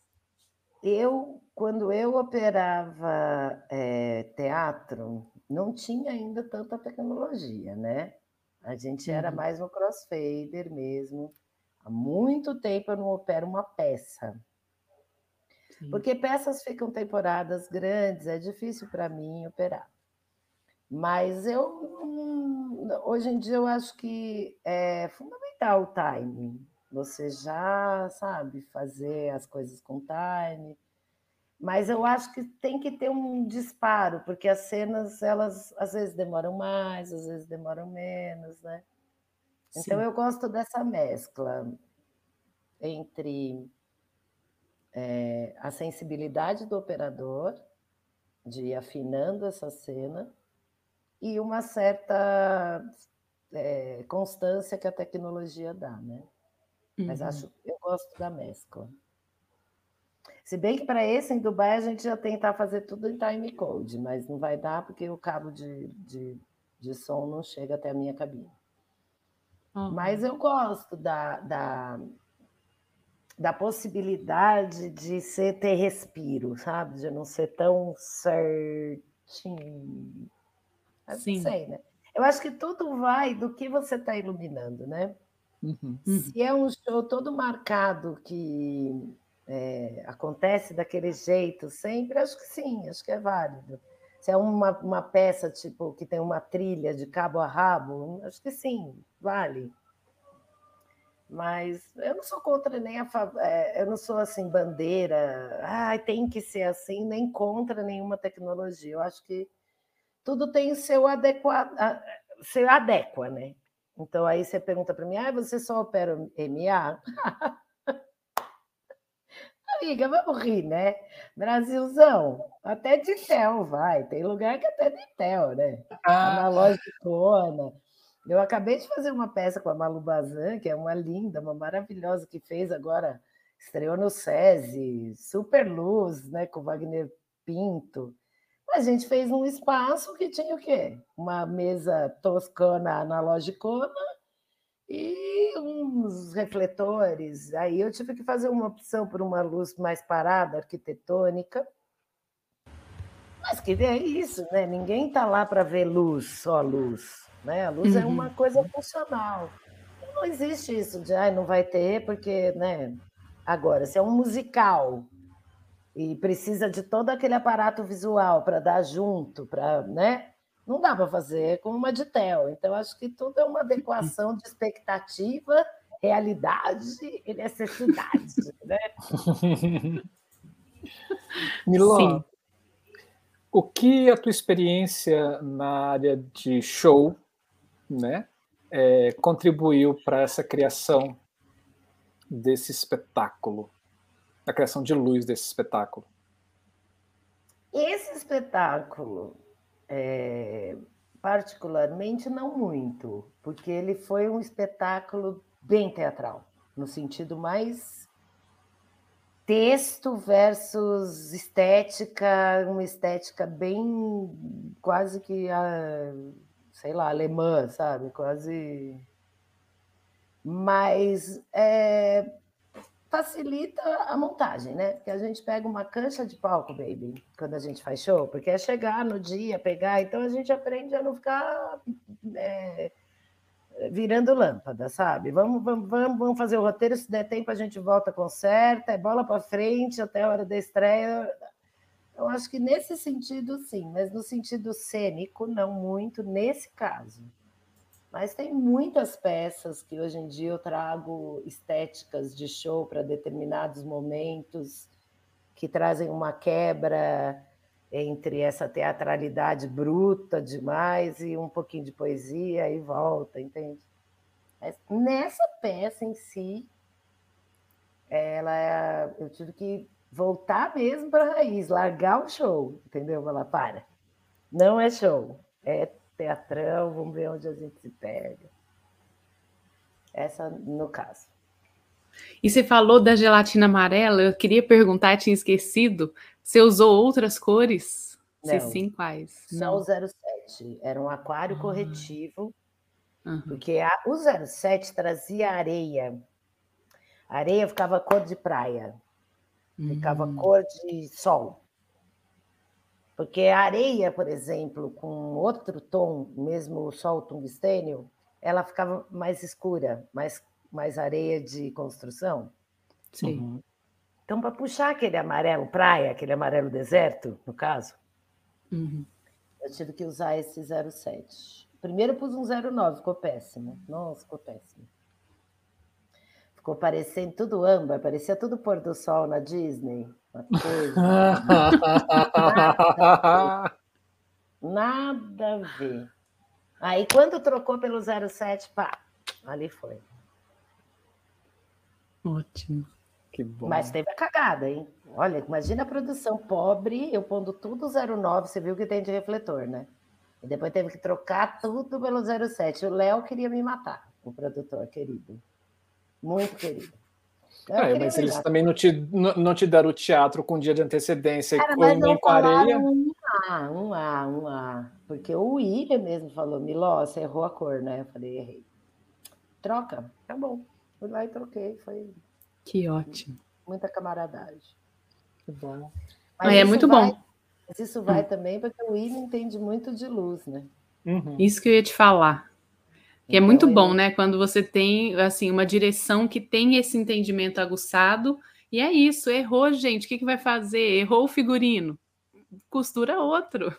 Eu, quando eu operava é, teatro, não tinha ainda tanta tecnologia, né? A gente era uhum. mais no crossfader mesmo Há muito tempo eu não opero uma peça. Sim. Porque peças ficam temporadas grandes, é difícil para mim operar. Mas eu hoje em dia eu acho que é fundamental o time. Você já sabe fazer as coisas com time. Mas eu acho que tem que ter um disparo, porque as cenas elas às vezes demoram mais, às vezes demoram menos, né? Então, Sim. eu gosto dessa mescla entre é, a sensibilidade do operador, de ir afinando essa cena, e uma certa é, constância que a tecnologia dá, né? Uhum. Mas acho, eu gosto da mescla. Se bem que para esse em Dubai a gente já tentar fazer tudo em time code, mas não vai dar porque o cabo de, de, de som não chega até a minha cabine. Uhum. Mas eu gosto da, da, da possibilidade de ser ter respiro, sabe? De não ser tão certinho. Sim. Não sei, né? Eu acho que tudo vai do que você está iluminando, né? Uhum. Se é um show todo marcado que é, acontece daquele jeito sempre, acho que sim, acho que é válido. Se é uma, uma peça tipo que tem uma trilha de cabo a rabo, acho que sim, vale. Mas eu não sou contra nem a é, eu não sou assim bandeira, ah, tem que ser assim, nem contra nenhuma tecnologia. Eu acho que tudo tem seu adequado, seu adequa, né? Então aí você pergunta para mim, ah, você só opera MA? Amiga, vamos rir, né? Brasilzão, até de tel vai. Tem lugar que até de tel, né? Ah. Analógica. Eu acabei de fazer uma peça com a Malu Bazan, que é uma linda, uma maravilhosa, que fez agora, estreou no SESI, Super Luz, né, com Wagner Pinto. A gente fez um espaço que tinha o quê? Uma mesa toscana analógicona e uns refletores. Aí eu tive que fazer uma opção por uma luz mais parada, arquitetônica. Mas que é isso, né? Ninguém está lá para ver luz, só luz. Né? A luz uhum. é uma coisa funcional. Não existe isso de ah, não vai ter, porque, né? Agora, se é um musical e precisa de todo aquele aparato visual para dar junto, para, né? Não dá para fazer com uma de tel. Então, acho que tudo é uma adequação de expectativa, realidade e necessidade, né?
Miló, o que a tua experiência na área de show né, é, contribuiu para essa criação desse espetáculo, a criação de luz desse espetáculo?
Esse espetáculo, é, particularmente, não muito, porque ele foi um espetáculo bem teatral, no sentido mais texto versus estética, uma estética bem quase que a sei lá, alemã, sabe? Quase. Mas é, facilita a montagem, né? Porque a gente pega uma cancha de palco, baby, quando a gente faz show, porque é chegar no dia, pegar, então a gente aprende a não ficar é, virando lâmpada, sabe? Vamos, vamos, vamos, vamos fazer o roteiro, se der tempo a gente volta, conserta, é bola para frente até a hora da estreia, eu acho que nesse sentido, sim, mas no sentido cênico, não muito nesse caso. Mas tem muitas peças que hoje em dia eu trago estéticas de show para determinados momentos que trazem uma quebra entre essa teatralidade bruta demais e um pouquinho de poesia e volta, entende? Mas nessa peça em si, ela, é, eu tive que voltar mesmo para a raiz, largar o show, entendeu? Falar, para, não é show, é teatrão, vamos ver onde a gente se pega. Essa no caso.
E você falou da gelatina amarela, eu queria perguntar, tinha esquecido, você usou outras cores? Não, se sim, quais?
Só Não. o 07, era um aquário ah. corretivo, uhum. porque a, o 07 trazia areia. A areia ficava cor de praia. Ficava hum. cor de sol. Porque a areia, por exemplo, com outro tom, mesmo o sol tungstênio, ela ficava mais escura, mais, mais areia de construção.
Sim. Uhum.
Então, para puxar aquele amarelo praia, aquele amarelo deserto, no caso, uhum. eu tive que usar esse 07. Primeiro pus um 09, ficou péssimo. Nossa, ficou péssimo. Ficou parecendo tudo âmbar, parecia tudo pôr do sol na Disney. Nada, nada a ver. Aí quando trocou pelo 07, pá, ali foi.
Ótimo.
Que bom.
Mas teve a cagada, hein? Olha, imagina a produção pobre, eu pondo tudo 09, você viu que tem de refletor, né? E depois teve que trocar tudo pelo 07. O Léo queria me matar, o produtor querido. Muito querido.
É, mas eles também não te, não, não te deram o teatro com um dia de antecedência,
Cara,
mas
nem com areia. Um A, um A, um A. Porque o William mesmo falou, Miló, você errou a cor, né? Eu falei, errei. Troca, tá bom. Fui lá e troquei. Foi.
Que ótimo.
Muita camaradagem.
Que bom.
Mas é muito
vai,
bom.
Mas isso vai hum. também porque o William entende muito de luz, né?
Uhum. Isso que eu ia te falar. Que é muito então, bom, né? Quando você tem assim uma direção que tem esse entendimento aguçado, e é isso, errou, gente. O que, que vai fazer? Errou o figurino. Costura outro.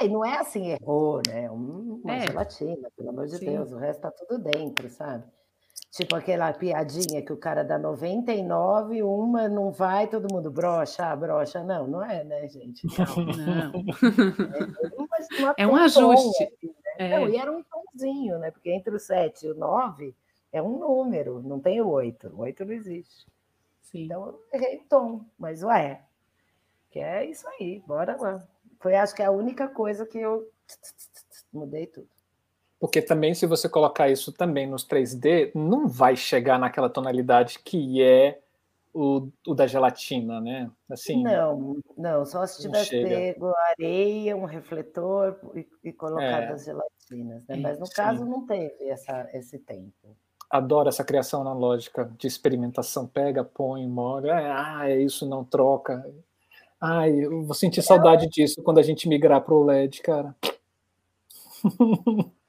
É, e não é assim, errou, né? Uma é. gelatina, pelo amor de Sim. Deus, o resto tá tudo dentro, sabe? Tipo aquela piadinha que o cara dá 99, uma não vai, todo mundo brocha, ah, brocha. Não, não é, né, gente? Não. não.
É, uma, é um ajuste.
Assim? É. Não, e era um tomzinho, né? Porque entre o 7 e o 9 é um número, não tem o 8. O 8 não existe. Sim. Então eu errei o tom, mas ué, que é isso aí, bora lá. Foi acho que a única coisa que eu mudei tudo.
Porque também, se você colocar isso também nos 3D, não vai chegar naquela tonalidade que é o, o da gelatina, né?
Assim, não, não, só se tivesse pego areia, um refletor e, e colocado é. as gelatinas, né? Mas no Sim. caso não teve essa, esse tempo.
Adoro essa criação analógica de experimentação, pega, põe, molha, ah, é isso, não troca. Ai, eu vou sentir saudade disso quando a gente migrar para o LED, cara.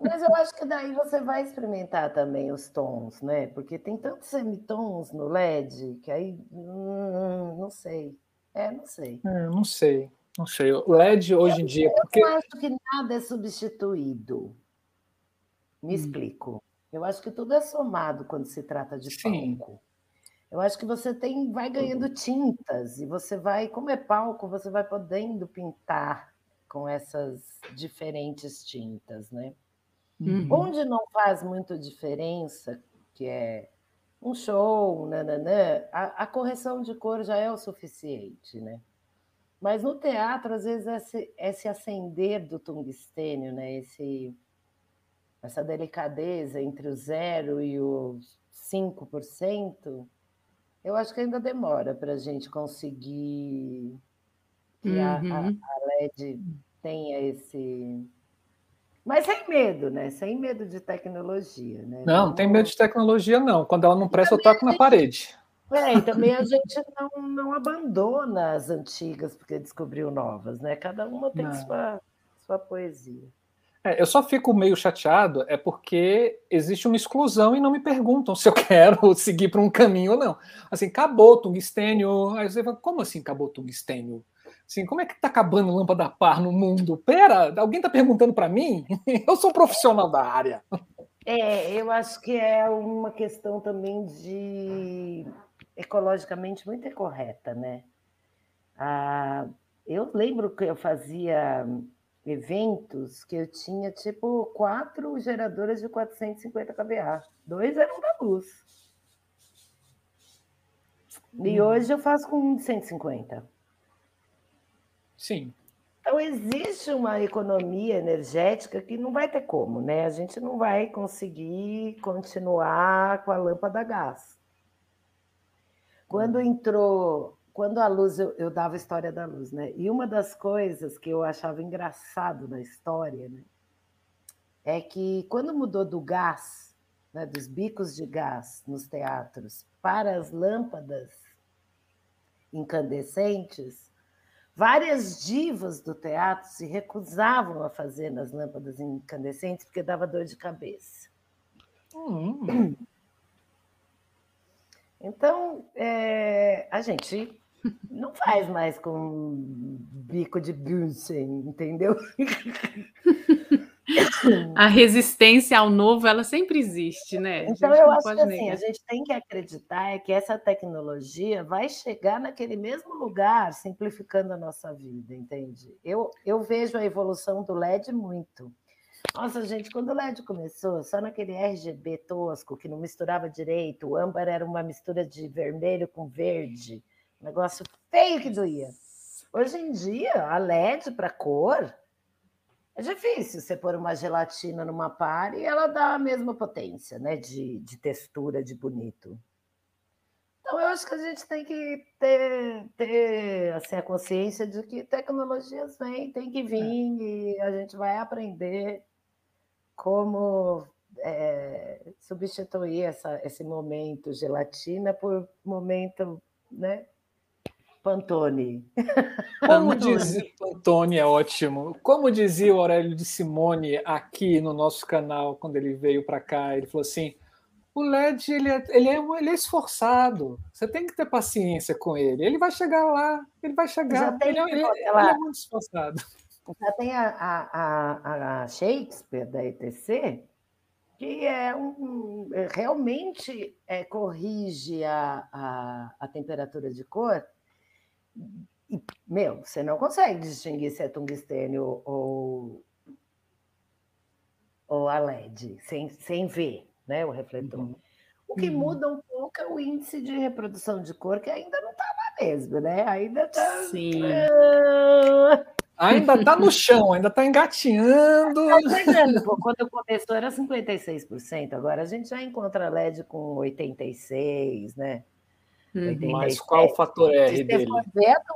Mas eu acho que daí você vai experimentar também os tons, né? Porque tem tantos semitons no LED que aí hum, não sei. É, não sei.
É, não sei. Não sei. O LED hoje em dia.
Porque... Eu acho que nada é substituído. Me hum. explico. Eu acho que tudo é somado quando se trata de Sim. palco. Eu acho que você tem, vai ganhando tintas e você vai, como é palco, você vai podendo pintar com essas diferentes tintas, né? Uhum. Onde não faz muita diferença, que é um show, nananã, a, a, correção de cor já é o suficiente, né? Mas no teatro, às vezes, esse, esse acender do tungstênio, né? Esse, essa delicadeza entre o zero e os 5%, eu acho que ainda demora para a gente conseguir que uhum. a, a, LED tenha esse mas sem medo, né? Sem medo de tecnologia, né?
Não, não tem medo de tecnologia, não. Quando ela não presta, eu toco gente... na parede.
É, e também a gente não, não abandona as antigas porque descobriu novas, né? Cada uma tem sua, sua poesia.
É, eu só fico meio chateado é porque existe uma exclusão e não me perguntam se eu quero seguir para um caminho ou não. Assim, acabou o tungstênio. Aí você fala, como assim acabou o tungstênio? Assim, como é que está acabando lâmpada par no mundo? Pera, alguém está perguntando para mim? Eu sou um profissional da área.
É, eu acho que é uma questão também de ecologicamente muito incorreta, né? Ah, eu lembro que eu fazia eventos que eu tinha tipo quatro geradoras de 450 kVA, dois eram da luz. E hum. hoje eu faço com um de 150.
Sim.
Então, existe uma economia energética que não vai ter como, né? A gente não vai conseguir continuar com a lâmpada a gás. Quando entrou, quando a luz, eu, eu dava a história da luz, né? E uma das coisas que eu achava engraçado na história, né? É que quando mudou do gás, né, dos bicos de gás nos teatros, para as lâmpadas incandescentes, Várias divas do teatro se recusavam a fazer nas lâmpadas incandescentes porque dava dor de cabeça. Hum. Então, é, a gente não faz mais com bico de Bunsen, entendeu?
a resistência ao novo, ela sempre existe, né?
Então, eu acho que assim, a gente tem que acreditar é que essa tecnologia vai chegar naquele mesmo lugar, simplificando a nossa vida, entende? Eu, eu vejo a evolução do LED muito. Nossa, gente, quando o LED começou, só naquele RGB tosco, que não misturava direito, o âmbar era uma mistura de vermelho com verde, negócio feio que doía. Hoje em dia, a LED para cor é difícil você pôr uma gelatina numa par e ela dá a mesma potência, né? De, de textura, de bonito. Então, eu acho que a gente tem que ter, ter assim, a consciência de que tecnologias vêm, tem que vir, é. e a gente vai aprender como é, substituir essa, esse momento gelatina por momento né, Pantone.
Como dizia Pantone é ótimo. Como dizia o Aurélio de Simone aqui no nosso canal quando ele veio para cá, ele falou assim: o LED ele é, ele, é, ele é esforçado. Você tem que ter paciência com ele. Ele vai chegar lá, ele vai chegar. Ele, ele, ele, é muito esforçado.
Já tem a, a, a, Shakespeare da ETC, que é um, é, realmente é, corrige a, a, a temperatura de cor. Meu, você não consegue distinguir se é tungstênio ou, ou a LED, sem, sem ver né, o refletor. Uhum. O que uhum. muda um pouco é o índice de reprodução de cor, que ainda não está lá mesmo, né? Ainda está.
Sim.
Ainda está no chão, ainda está engatinhando.
Tá Quando começou era 56%, agora a gente já encontra LED com 86%, né?
87. Uhum. Mas qual o fator R dele?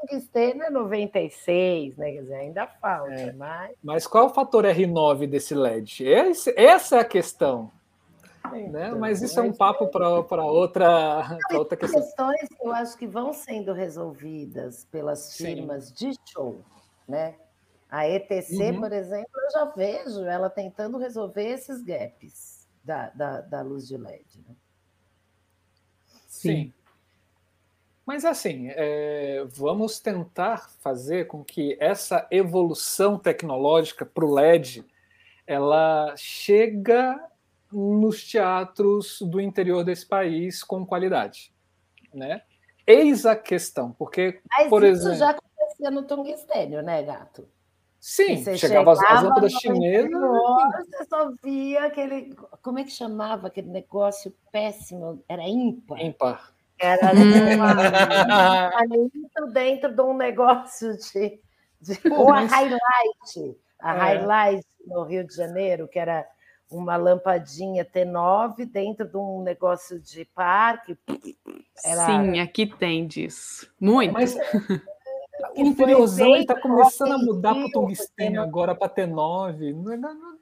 Tungstênio é 96, né? Quer dizer, ainda falta, é. mas...
Mas qual o fator R9 desse LED? Esse, essa é a questão. Né? Então, mas isso é um papo para outra, outra questão.
questões que eu acho que vão sendo resolvidas pelas firmas Sim. de show, né? A ETC, uhum. por exemplo, eu já vejo ela tentando resolver esses gaps da, da, da luz de LED. Né?
Sim. Sim. Mas assim, é, vamos tentar fazer com que essa evolução tecnológica para o LED ela chega nos teatros do interior desse país com qualidade, né? Eis a questão, porque,
Mas
por
isso
exemplo,
já acontecia no tungstênio, né, gato?
Sim, chegava, chegava as lâmpadas chinesas.
Você só via aquele. Como é que chamava aquele negócio péssimo? Era ímpar.
Ímpar.
Era uma, dentro de um negócio de. de ou a highlight. A é. highlight no Rio de Janeiro, que era uma lampadinha T9 dentro de um negócio de parque.
Era... Sim, aqui tem disso. Muito. Mas
o interiorzão está começando a mudar para o tungstênio agora para T9.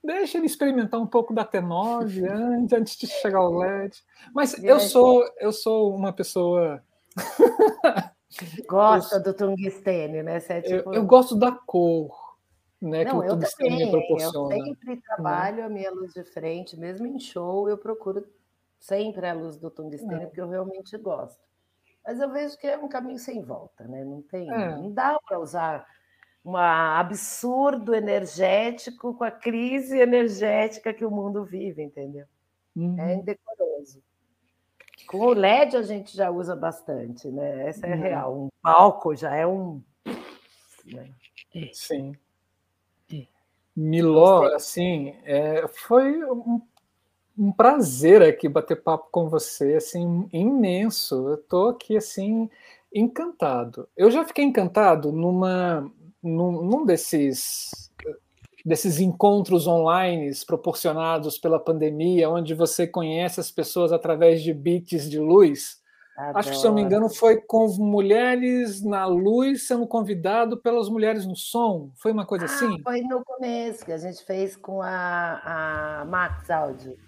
Deixa ele experimentar um pouco da T9 antes, antes de chegar ao LED. Mas eu sou, eu sou uma pessoa.
Gosta do tungstênio, né? É
tipo... eu, eu gosto da cor né,
Não, que o tungstênio proporciona. Eu sempre né? trabalho a minha luz de frente, mesmo em show, eu procuro sempre a luz do tungstênio, é. porque eu realmente gosto. Mas eu vejo que é um caminho sem volta, né? Não tem, é. não dá para usar um absurdo energético com a crise energética que o mundo vive, entendeu? É uhum. É indecoroso. Com o LED a gente já usa bastante, né? Essa é uhum. real. Um palco já é um.
Né? Sim. Miló, assim, é, foi um, um, prazer aqui bater papo com você, assim, imenso. Eu estou aqui, assim, encantado. Eu já fiquei encantado numa, num, num desses desses encontros online proporcionados pela pandemia, onde você conhece as pessoas através de bits de luz. Adoro. Acho que, se eu não me engano, foi com mulheres na luz sendo convidado pelas mulheres no som. Foi uma coisa
ah,
assim?
Foi no começo, que a gente fez com a, a Max Audio.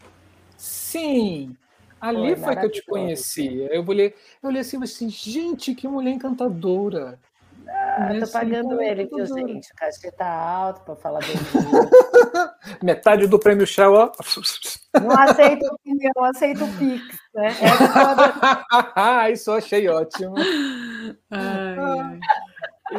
Sim, ali foi, foi que eu te conheci. Eu olhei, eu olhei assim, assim, gente, que mulher encantadora.
Ah, tô pagando ele, viu, gente? O cachê tá alto para falar bem
Metade do prêmio Shell, ó.
Não aceito opinião, aceito o Pix, né?
É Isso eu achei ótimo. Ai, ai.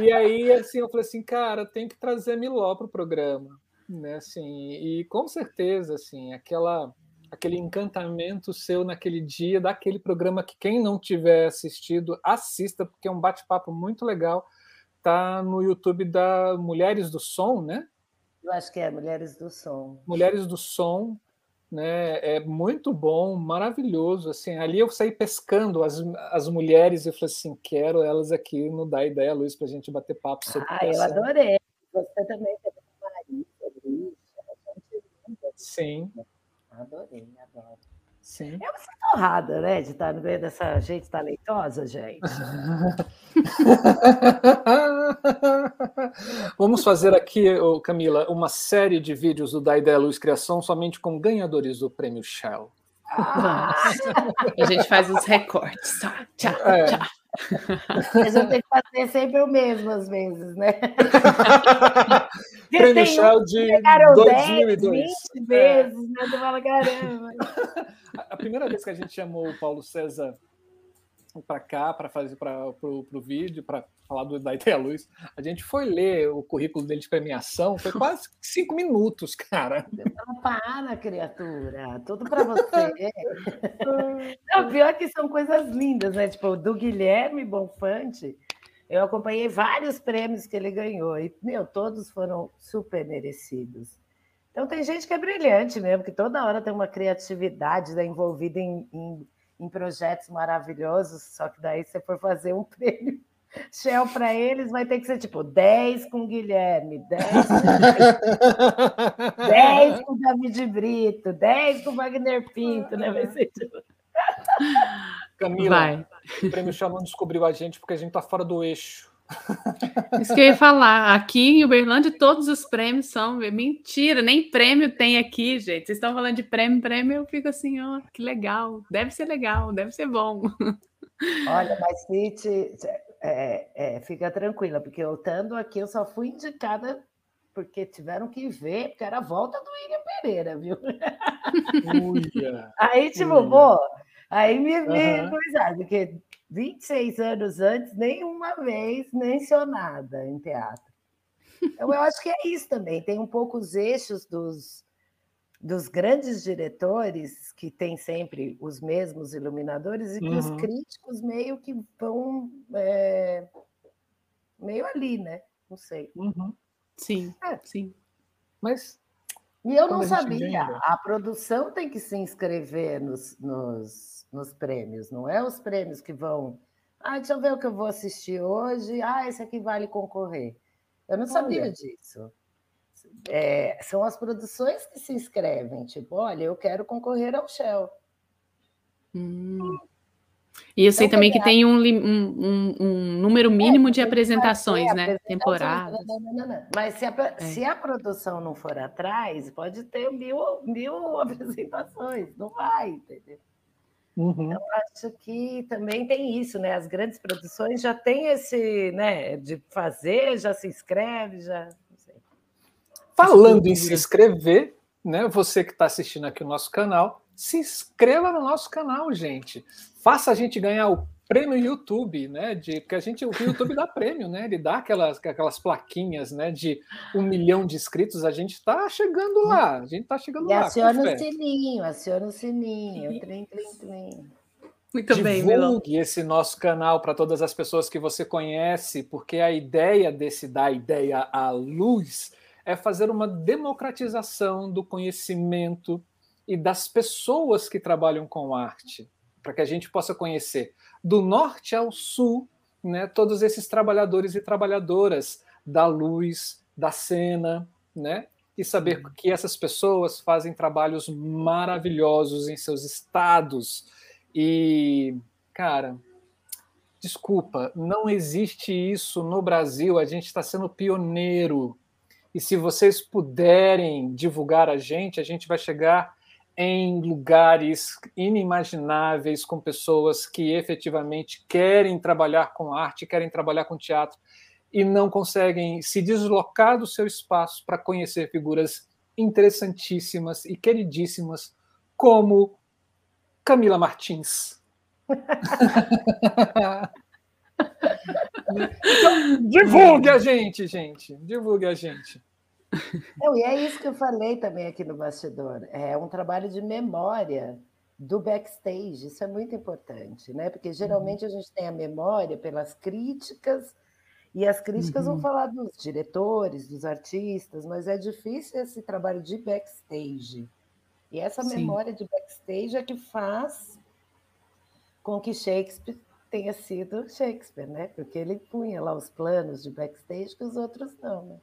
E aí, assim, eu falei assim, cara, tem que trazer Miló para o programa, né? Assim, e com certeza, assim, aquela aquele encantamento seu naquele dia, daquele programa que quem não tiver assistido, assista, porque é um bate-papo muito legal tá no YouTube da Mulheres do Som, né?
Eu acho que é Mulheres do Som.
Mulheres do Som, né? É muito bom, maravilhoso. Assim, ali eu saí pescando as, as mulheres e falei assim, quero elas aqui no Dá Ideia Luiz para a gente bater papo sobre
Ah, eu adorei. Você também teve uma Maria,
Sim.
Adorei, adoro.
Sim.
Eu me sinto honrada, né, de estar no meio dessa gente talentosa, gente.
Vamos fazer aqui, Camila, uma série de vídeos do Da Ideia Luz Criação somente com ganhadores do prêmio Shell.
Ah. A gente faz os recortes. Tá? Tchau, é. tchau.
Mas eu tenho que fazer sempre o mesmo às vezes, né?
Prêmio Shell de 2002. 10,
20 vezes, né? Tu fala, caramba.
A primeira vez que a gente chamou o Paulo César para cá para fazer para o vídeo, para falar do, da Ideia Luz, a gente foi ler o currículo dele de premiação, foi quase cinco minutos, cara.
Para, criatura, tudo para você. Não, pior que são coisas lindas, né? Tipo, do Guilherme Bonfante, eu acompanhei vários prêmios que ele ganhou, e, meu, todos foram super merecidos. Então, tem gente que é brilhante mesmo, que toda hora tem uma criatividade né, envolvida em, em, em projetos maravilhosos, só que daí, se você for fazer um prêmio Shell para eles vai ter que ser tipo 10 com Guilherme, 10 com, 10 com David Brito, 10 com Wagner Pinto, né? Vai ser tipo...
Camila, vai. o prêmio Shell não descobriu a gente porque a gente está fora do eixo.
Isso que eu ia falar. Aqui em Uberlândia, todos os prêmios são. Mentira, nem prêmio tem aqui, gente. Vocês estão falando de prêmio, prêmio, eu fico assim, ó, oh, que legal. Deve ser legal, deve ser bom.
Olha, mas City, é, é, fica tranquila, porque eu estando aqui, eu só fui indicada porque tiveram que ver, porque era a volta do William Pereira, viu? Uia, aí, tipo, uia. pô, aí me, me uhum. coisa, porque 26 anos antes, nenhuma vez mencionada em teatro. Então, eu acho que é isso também, tem um pouco os eixos dos, dos grandes diretores, que tem sempre os mesmos iluminadores, e que uhum. os críticos meio que vão é, meio ali, né? Não sei.
Uhum. Sim, é. sim.
Mas.
E eu não sabia. A produção tem que se inscrever nos, nos, nos prêmios, não é os prêmios que vão. Ah, deixa eu ver o que eu vou assistir hoje. Ah, esse aqui vale concorrer. Eu não Olha. sabia disso é, são as produções que se inscrevem, tipo, olha, eu quero concorrer ao Shell.
Hum. E eu sei então, também que tem um, um, um número é, mínimo é, de apresentações, né? Temporadas.
Mas se a, é. se a produção não for atrás, pode ter mil, mil apresentações, não vai, entendeu? Uhum. Eu acho que também tem isso, né? As grandes produções já têm esse, né? De fazer, já se inscreve, já.
Falando em se inscrever, né? Você que está assistindo aqui o nosso canal, se inscreva no nosso canal, gente. Faça a gente ganhar o prêmio YouTube, né? De, porque a gente, o YouTube dá prêmio, né? Ele dá aquelas, aquelas plaquinhas, né? De um milhão de inscritos. A gente está chegando lá. A gente está chegando e lá.
Aciona o sininho, aciona o sininho. Trim, trim, trim.
Muito Divulgue bem, Divulgue esse nosso canal para todas as pessoas que você conhece, porque a ideia desse da ideia à luz é fazer uma democratização do conhecimento e das pessoas que trabalham com arte, para que a gente possa conhecer do norte ao sul, né, todos esses trabalhadores e trabalhadoras da luz, da cena, né, e saber que essas pessoas fazem trabalhos maravilhosos em seus estados. E, cara, desculpa, não existe isso no Brasil. A gente está sendo pioneiro e se vocês puderem divulgar a gente, a gente vai chegar em lugares inimagináveis com pessoas que efetivamente querem trabalhar com arte, querem trabalhar com teatro e não conseguem se deslocar do seu espaço para conhecer figuras interessantíssimas e queridíssimas como Camila Martins. Então, divulgue a gente, gente. Divulgue a gente.
Não, e é isso que eu falei também aqui no bastidor. É um trabalho de memória do backstage. Isso é muito importante, né? Porque geralmente a gente tem a memória pelas críticas, e as críticas uhum. vão falar dos diretores, dos artistas, mas é difícil esse trabalho de backstage. E essa Sim. memória de backstage é que faz com que Shakespeare tenha sido Shakespeare, né? Porque ele punha lá os planos de backstage que os outros não, né?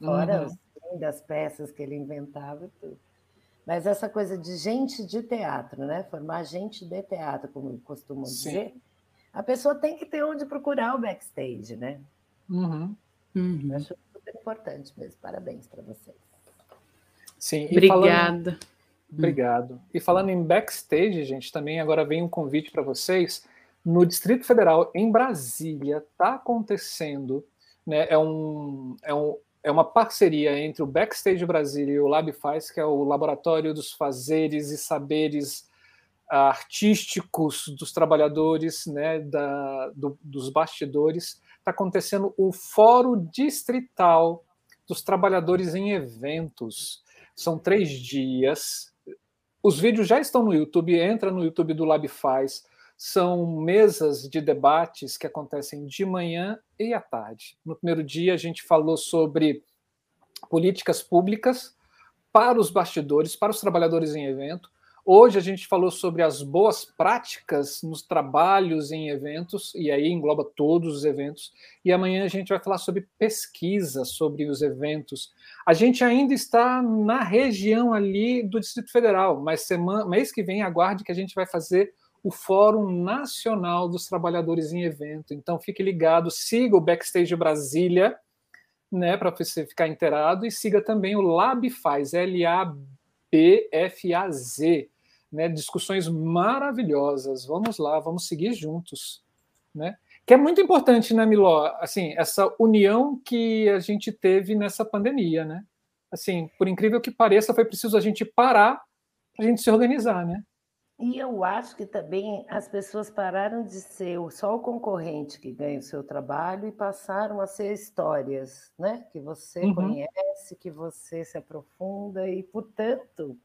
Fora uhum. os das peças que ele inventava e tudo. Mas essa coisa de gente de teatro, né? Formar gente de teatro, como costumam Sim. dizer, a pessoa tem que ter onde procurar o backstage, né?
Uhum. Uhum.
acho super importante mesmo. Parabéns para vocês.
Sim,
obrigada. Falando...
Obrigado. E falando em backstage, gente, também agora vem um convite para vocês no Distrito Federal, em Brasília, está acontecendo, né, é, um, é, um, é uma parceria entre o Backstage Brasília e o LabFaz, que é o Laboratório dos Fazeres e Saberes artísticos dos trabalhadores, né, da, do, dos bastidores, está acontecendo o Fórum Distrital dos Trabalhadores em Eventos. São três dias. Os vídeos já estão no YouTube, entra no YouTube do LabFaz. São mesas de debates que acontecem de manhã e à tarde. No primeiro dia, a gente falou sobre políticas públicas para os bastidores, para os trabalhadores em evento. Hoje a gente falou sobre as boas práticas nos trabalhos em eventos, e aí engloba todos os eventos. E amanhã a gente vai falar sobre pesquisa sobre os eventos. A gente ainda está na região ali do Distrito Federal, mas semana, mês que vem aguarde que a gente vai fazer o Fórum Nacional dos Trabalhadores em Evento. Então fique ligado, siga o Backstage Brasília, né, para você ficar inteirado, e siga também o LabFaz, L-A-B-F-A-Z né, discussões maravilhosas. Vamos lá, vamos seguir juntos, né? Que é muito importante, né, Miló? Assim, essa união que a gente teve nessa pandemia, né? Assim, por incrível que pareça, foi preciso a gente parar para a gente se organizar, né?
E eu acho que também as pessoas pararam de ser só o concorrente que ganha o seu trabalho e passaram a ser histórias, né? Que você uhum. conhece, que você se aprofunda e, portanto,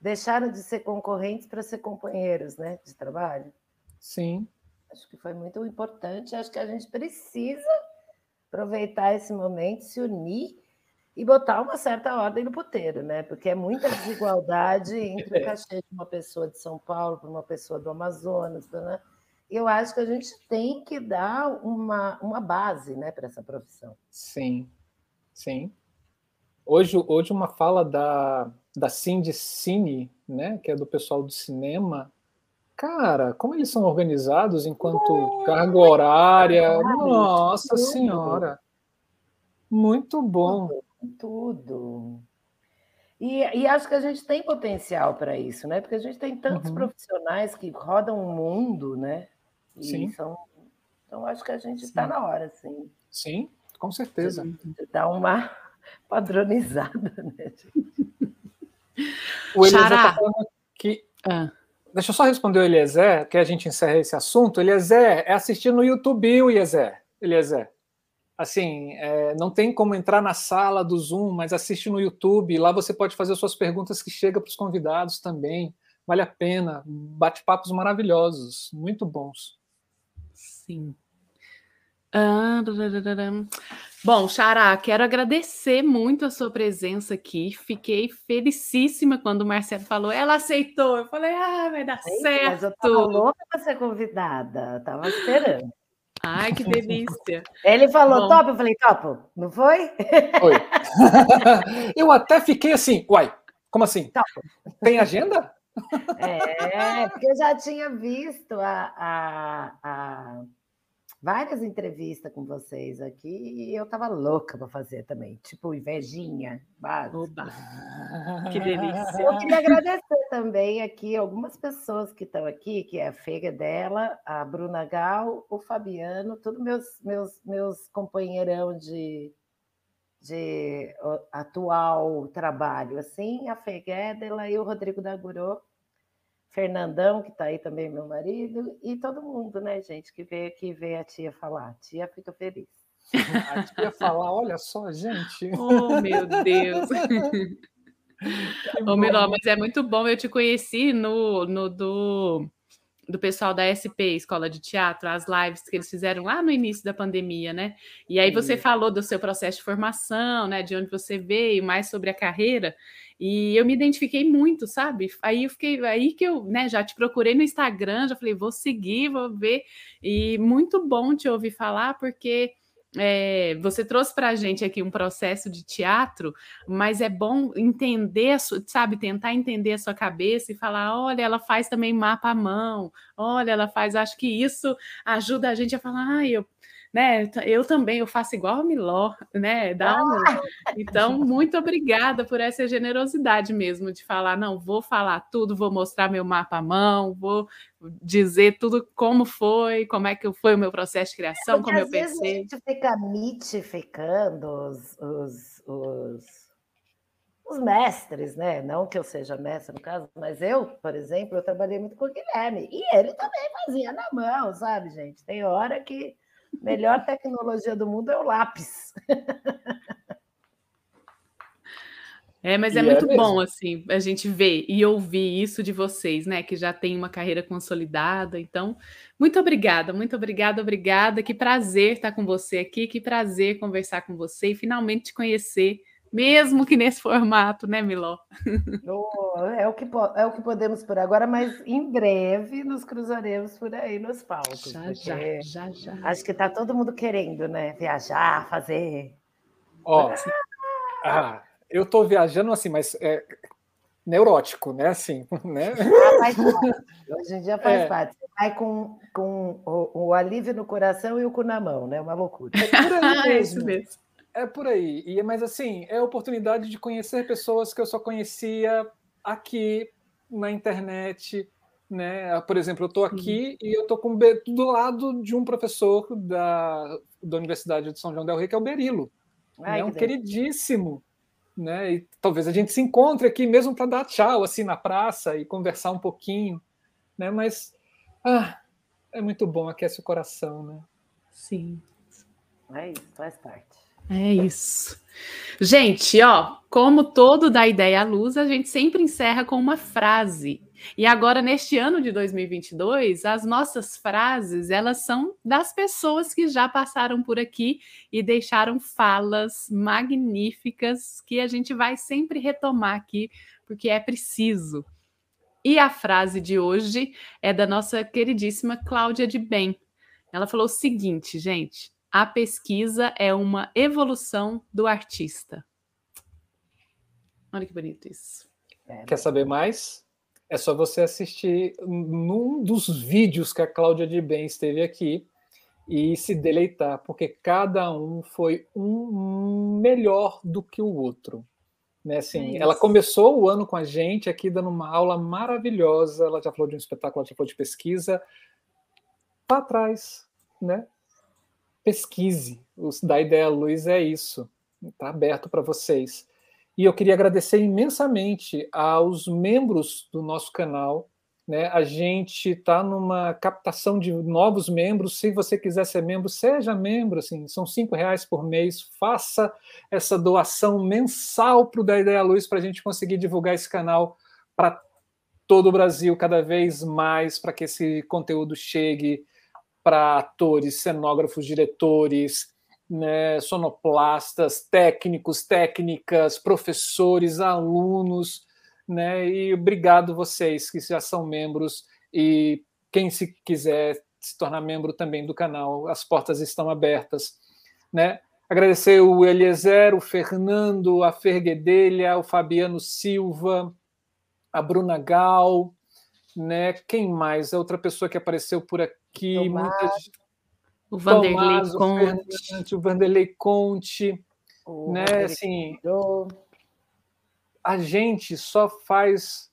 deixaram de ser concorrentes para ser companheiros né, de trabalho.
Sim.
Acho que foi muito importante. Acho que a gente precisa aproveitar esse momento, se unir e botar uma certa ordem no puteiro, né? Porque é muita desigualdade entre o cachê de uma pessoa de São Paulo para uma pessoa do Amazonas. Né? Eu acho que a gente tem que dar uma, uma base né, para essa profissão.
Sim, sim. Hoje, hoje uma fala da, da Cindy Cine, né, que é do pessoal do cinema, cara, como eles são organizados enquanto carga horária, nossa senhora, muito bom.
Tudo. E, e, acho que a gente tem potencial para isso, né? Porque a gente tem tantos uhum. profissionais que rodam o mundo, né? E sim. São, então acho que a gente está na hora, sim.
Sim, com certeza.
Dá uma padronizada, né, gente?
O Eliezer está falando que. Ah. Deixa eu só responder o Eliezer, que a gente encerra esse assunto. Eliezer, é assistir no YouTube, Eliezer. Eliezer. Assim, é, não tem como entrar na sala do Zoom, mas assiste no YouTube. Lá você pode fazer suas perguntas que chegam para os convidados também. Vale a pena. Bate-papos maravilhosos, muito bons.
Sim. Ah, Bom, Xará, quero agradecer muito a sua presença aqui. Fiquei felicíssima quando o Marcelo falou, ela aceitou. Eu falei, ah, vai dar Eita, certo. Mas eu
estava louca para ser convidada, estava esperando.
Ai, que delícia.
Ele falou, Bom. top, eu falei, top, não foi? Foi.
eu até fiquei assim, uai, como assim? Top. Tem agenda?
É, porque eu já tinha visto a, a, a várias entrevistas com vocês aqui e eu tava louca para fazer também, tipo invejinha,
Oba, que delícia.
Eu queria agradecer também aqui algumas pessoas que estão aqui, que é a Fega dela, a Bruna Gal, o Fabiano, todos meus meus meus companheirão de de atual trabalho, assim, a Feguedela e o Rodrigo Dagurô, Fernandão, que está aí também, meu marido, e todo mundo, né, gente, que veio aqui ver a tia falar. A tia fica feliz.
A tia falar, olha só, gente.
Oh, meu Deus. Ô, oh, Miló, mas é muito bom. Eu te conheci no, no do, do pessoal da SP, Escola de Teatro, as lives que eles fizeram lá no início da pandemia, né? E aí você falou do seu processo de formação, né? De onde você veio, mais sobre a carreira. E eu me identifiquei muito, sabe? Aí eu fiquei, aí que eu, né, já te procurei no Instagram, já falei, vou seguir, vou ver. E muito bom te ouvir falar, porque é, você trouxe para a gente aqui um processo de teatro, mas é bom entender, sabe, tentar entender a sua cabeça e falar: olha, ela faz também mapa à mão, olha, ela faz. Acho que isso ajuda a gente a falar: ah, eu né? Eu também, eu faço igual a Miló, né? Dá um... Ah! Então, muito obrigada por essa generosidade mesmo de falar, não, vou falar tudo, vou mostrar meu mapa à mão, vou dizer tudo como foi, como é que foi o meu processo de criação, é como eu pensei.
a gente fica mitificando os, os, os os mestres, né? Não que eu seja mestre no caso, mas eu, por exemplo, eu trabalhei muito com o Guilherme e ele também fazia na mão, sabe, gente? Tem hora que melhor tecnologia do mundo é o lápis.
É, mas é e muito é bom assim a gente ver e ouvir isso de vocês, né? Que já tem uma carreira consolidada. Então, muito obrigada, muito obrigada, obrigada. Que prazer estar com você aqui, que prazer conversar com você e finalmente te conhecer mesmo que nesse formato, né, Miló?
Oh, é, o que, é o que podemos por agora, mas em breve nos cruzaremos por aí nos palcos. Já, já, já, já. Acho que está todo mundo querendo, né? Viajar, fazer.
Ó, oh, ah, eu estou viajando assim, mas é neurótico, né? Assim, né? Ah,
Hoje em dia faz é. parte. Você vai com, com o, o, alívio no coração e o cu na mão, né? Uma loucura.
É por aí mesmo. é isso mesmo. É por aí. E, mas assim, é a oportunidade de conhecer pessoas que eu só conhecia aqui na internet. Né? Por exemplo, eu estou aqui uhum. e eu estou do lado de um professor da, da Universidade de São João del Rei, que é o Berilo. Ai, é um queridíssimo. Né? E talvez a gente se encontre aqui mesmo para dar tchau assim na praça e conversar um pouquinho, né? Mas ah, é muito bom, aquece o coração, né?
Sim.
É isso, faz parte.
É isso. Gente, ó, como todo da ideia à luz, a gente sempre encerra com uma frase. E agora neste ano de 2022, as nossas frases, elas são das pessoas que já passaram por aqui e deixaram falas magníficas que a gente vai sempre retomar aqui, porque é preciso. E a frase de hoje é da nossa queridíssima Cláudia de Bem. Ela falou o seguinte, gente: a pesquisa é uma evolução do artista. Olha que bonito isso.
É. Quer saber mais? É só você assistir num dos vídeos que a Cláudia de Bem esteve aqui e se deleitar, porque cada um foi um melhor do que o outro. Né, assim, é ela começou o ano com a gente aqui dando uma aula maravilhosa. Ela já falou de um espetáculo, ela já falou de pesquisa. Para trás, né? Pesquise. O da Ideia Luz é isso. Está aberto para vocês. E eu queria agradecer imensamente aos membros do nosso canal. Né? A gente está numa captação de novos membros. Se você quiser ser membro, seja membro. Assim, são cinco reais por mês. Faça essa doação mensal para o Da Ideia Luz para a gente conseguir divulgar esse canal para todo o Brasil cada vez mais, para que esse conteúdo chegue para atores, cenógrafos, diretores, né, sonoplastas, técnicos, técnicas, professores, alunos, né, e obrigado vocês que já são membros e quem se quiser se tornar membro também do canal, as portas estão abertas, né? Agradecer o Eliezer, o Fernando, a Ferguedelha, o Fabiano Silva, a Bruna Gal, né? Quem mais? Outra pessoa que apareceu por aqui aqui. Muitas...
O Vanderlei Tomás, Conte.
O, Vanderlei Conte. O né? Vanderlei assim, a gente só faz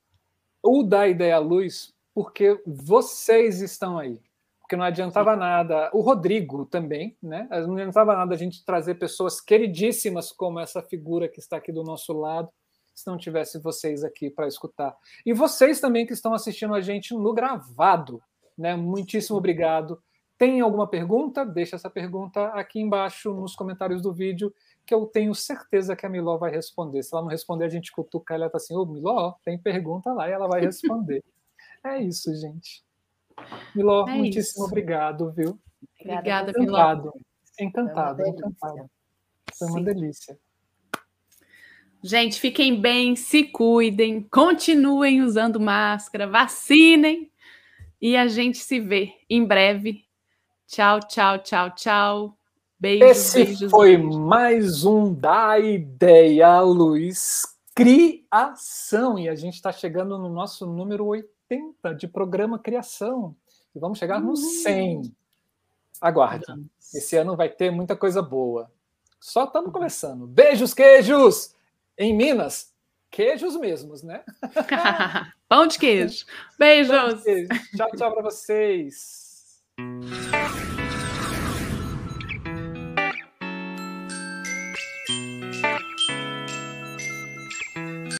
o da ideia à luz porque vocês estão aí. Porque não adiantava Sim. nada. O Rodrigo também, né? Não adiantava nada a gente trazer pessoas queridíssimas como essa figura que está aqui do nosso lado, se não tivesse vocês aqui para escutar. E vocês também que estão assistindo a gente no gravado. Né? Muitíssimo obrigado. Tem alguma pergunta? Deixa essa pergunta aqui embaixo nos comentários do vídeo, que eu tenho certeza que a Miló vai responder. Se ela não responder, a gente cutuca ela e tá assim: Ô, Miló, tem pergunta lá, e ela vai responder. é isso, gente. Miló, é muitíssimo isso. obrigado, viu?
Obrigada, encantado. Miló.
Encantado, encantado. Foi uma delícia.
Gente, fiquem bem, se cuidem, continuem usando máscara, vacinem e a gente se vê em breve. Tchau, tchau, tchau, tchau.
Beijos, Esse beijos, foi beijos. mais um da Ideia Luz Criação. E a gente está chegando no nosso número 80 de programa Criação. E vamos chegar no 100. Uhum. Aguarde. Esse ano vai ter muita coisa boa. Só estamos começando. Beijos, queijos! Em Minas, queijos mesmos, né?
Pão de queijo. Beijos. De queijo.
Tchau, tchau para vocês.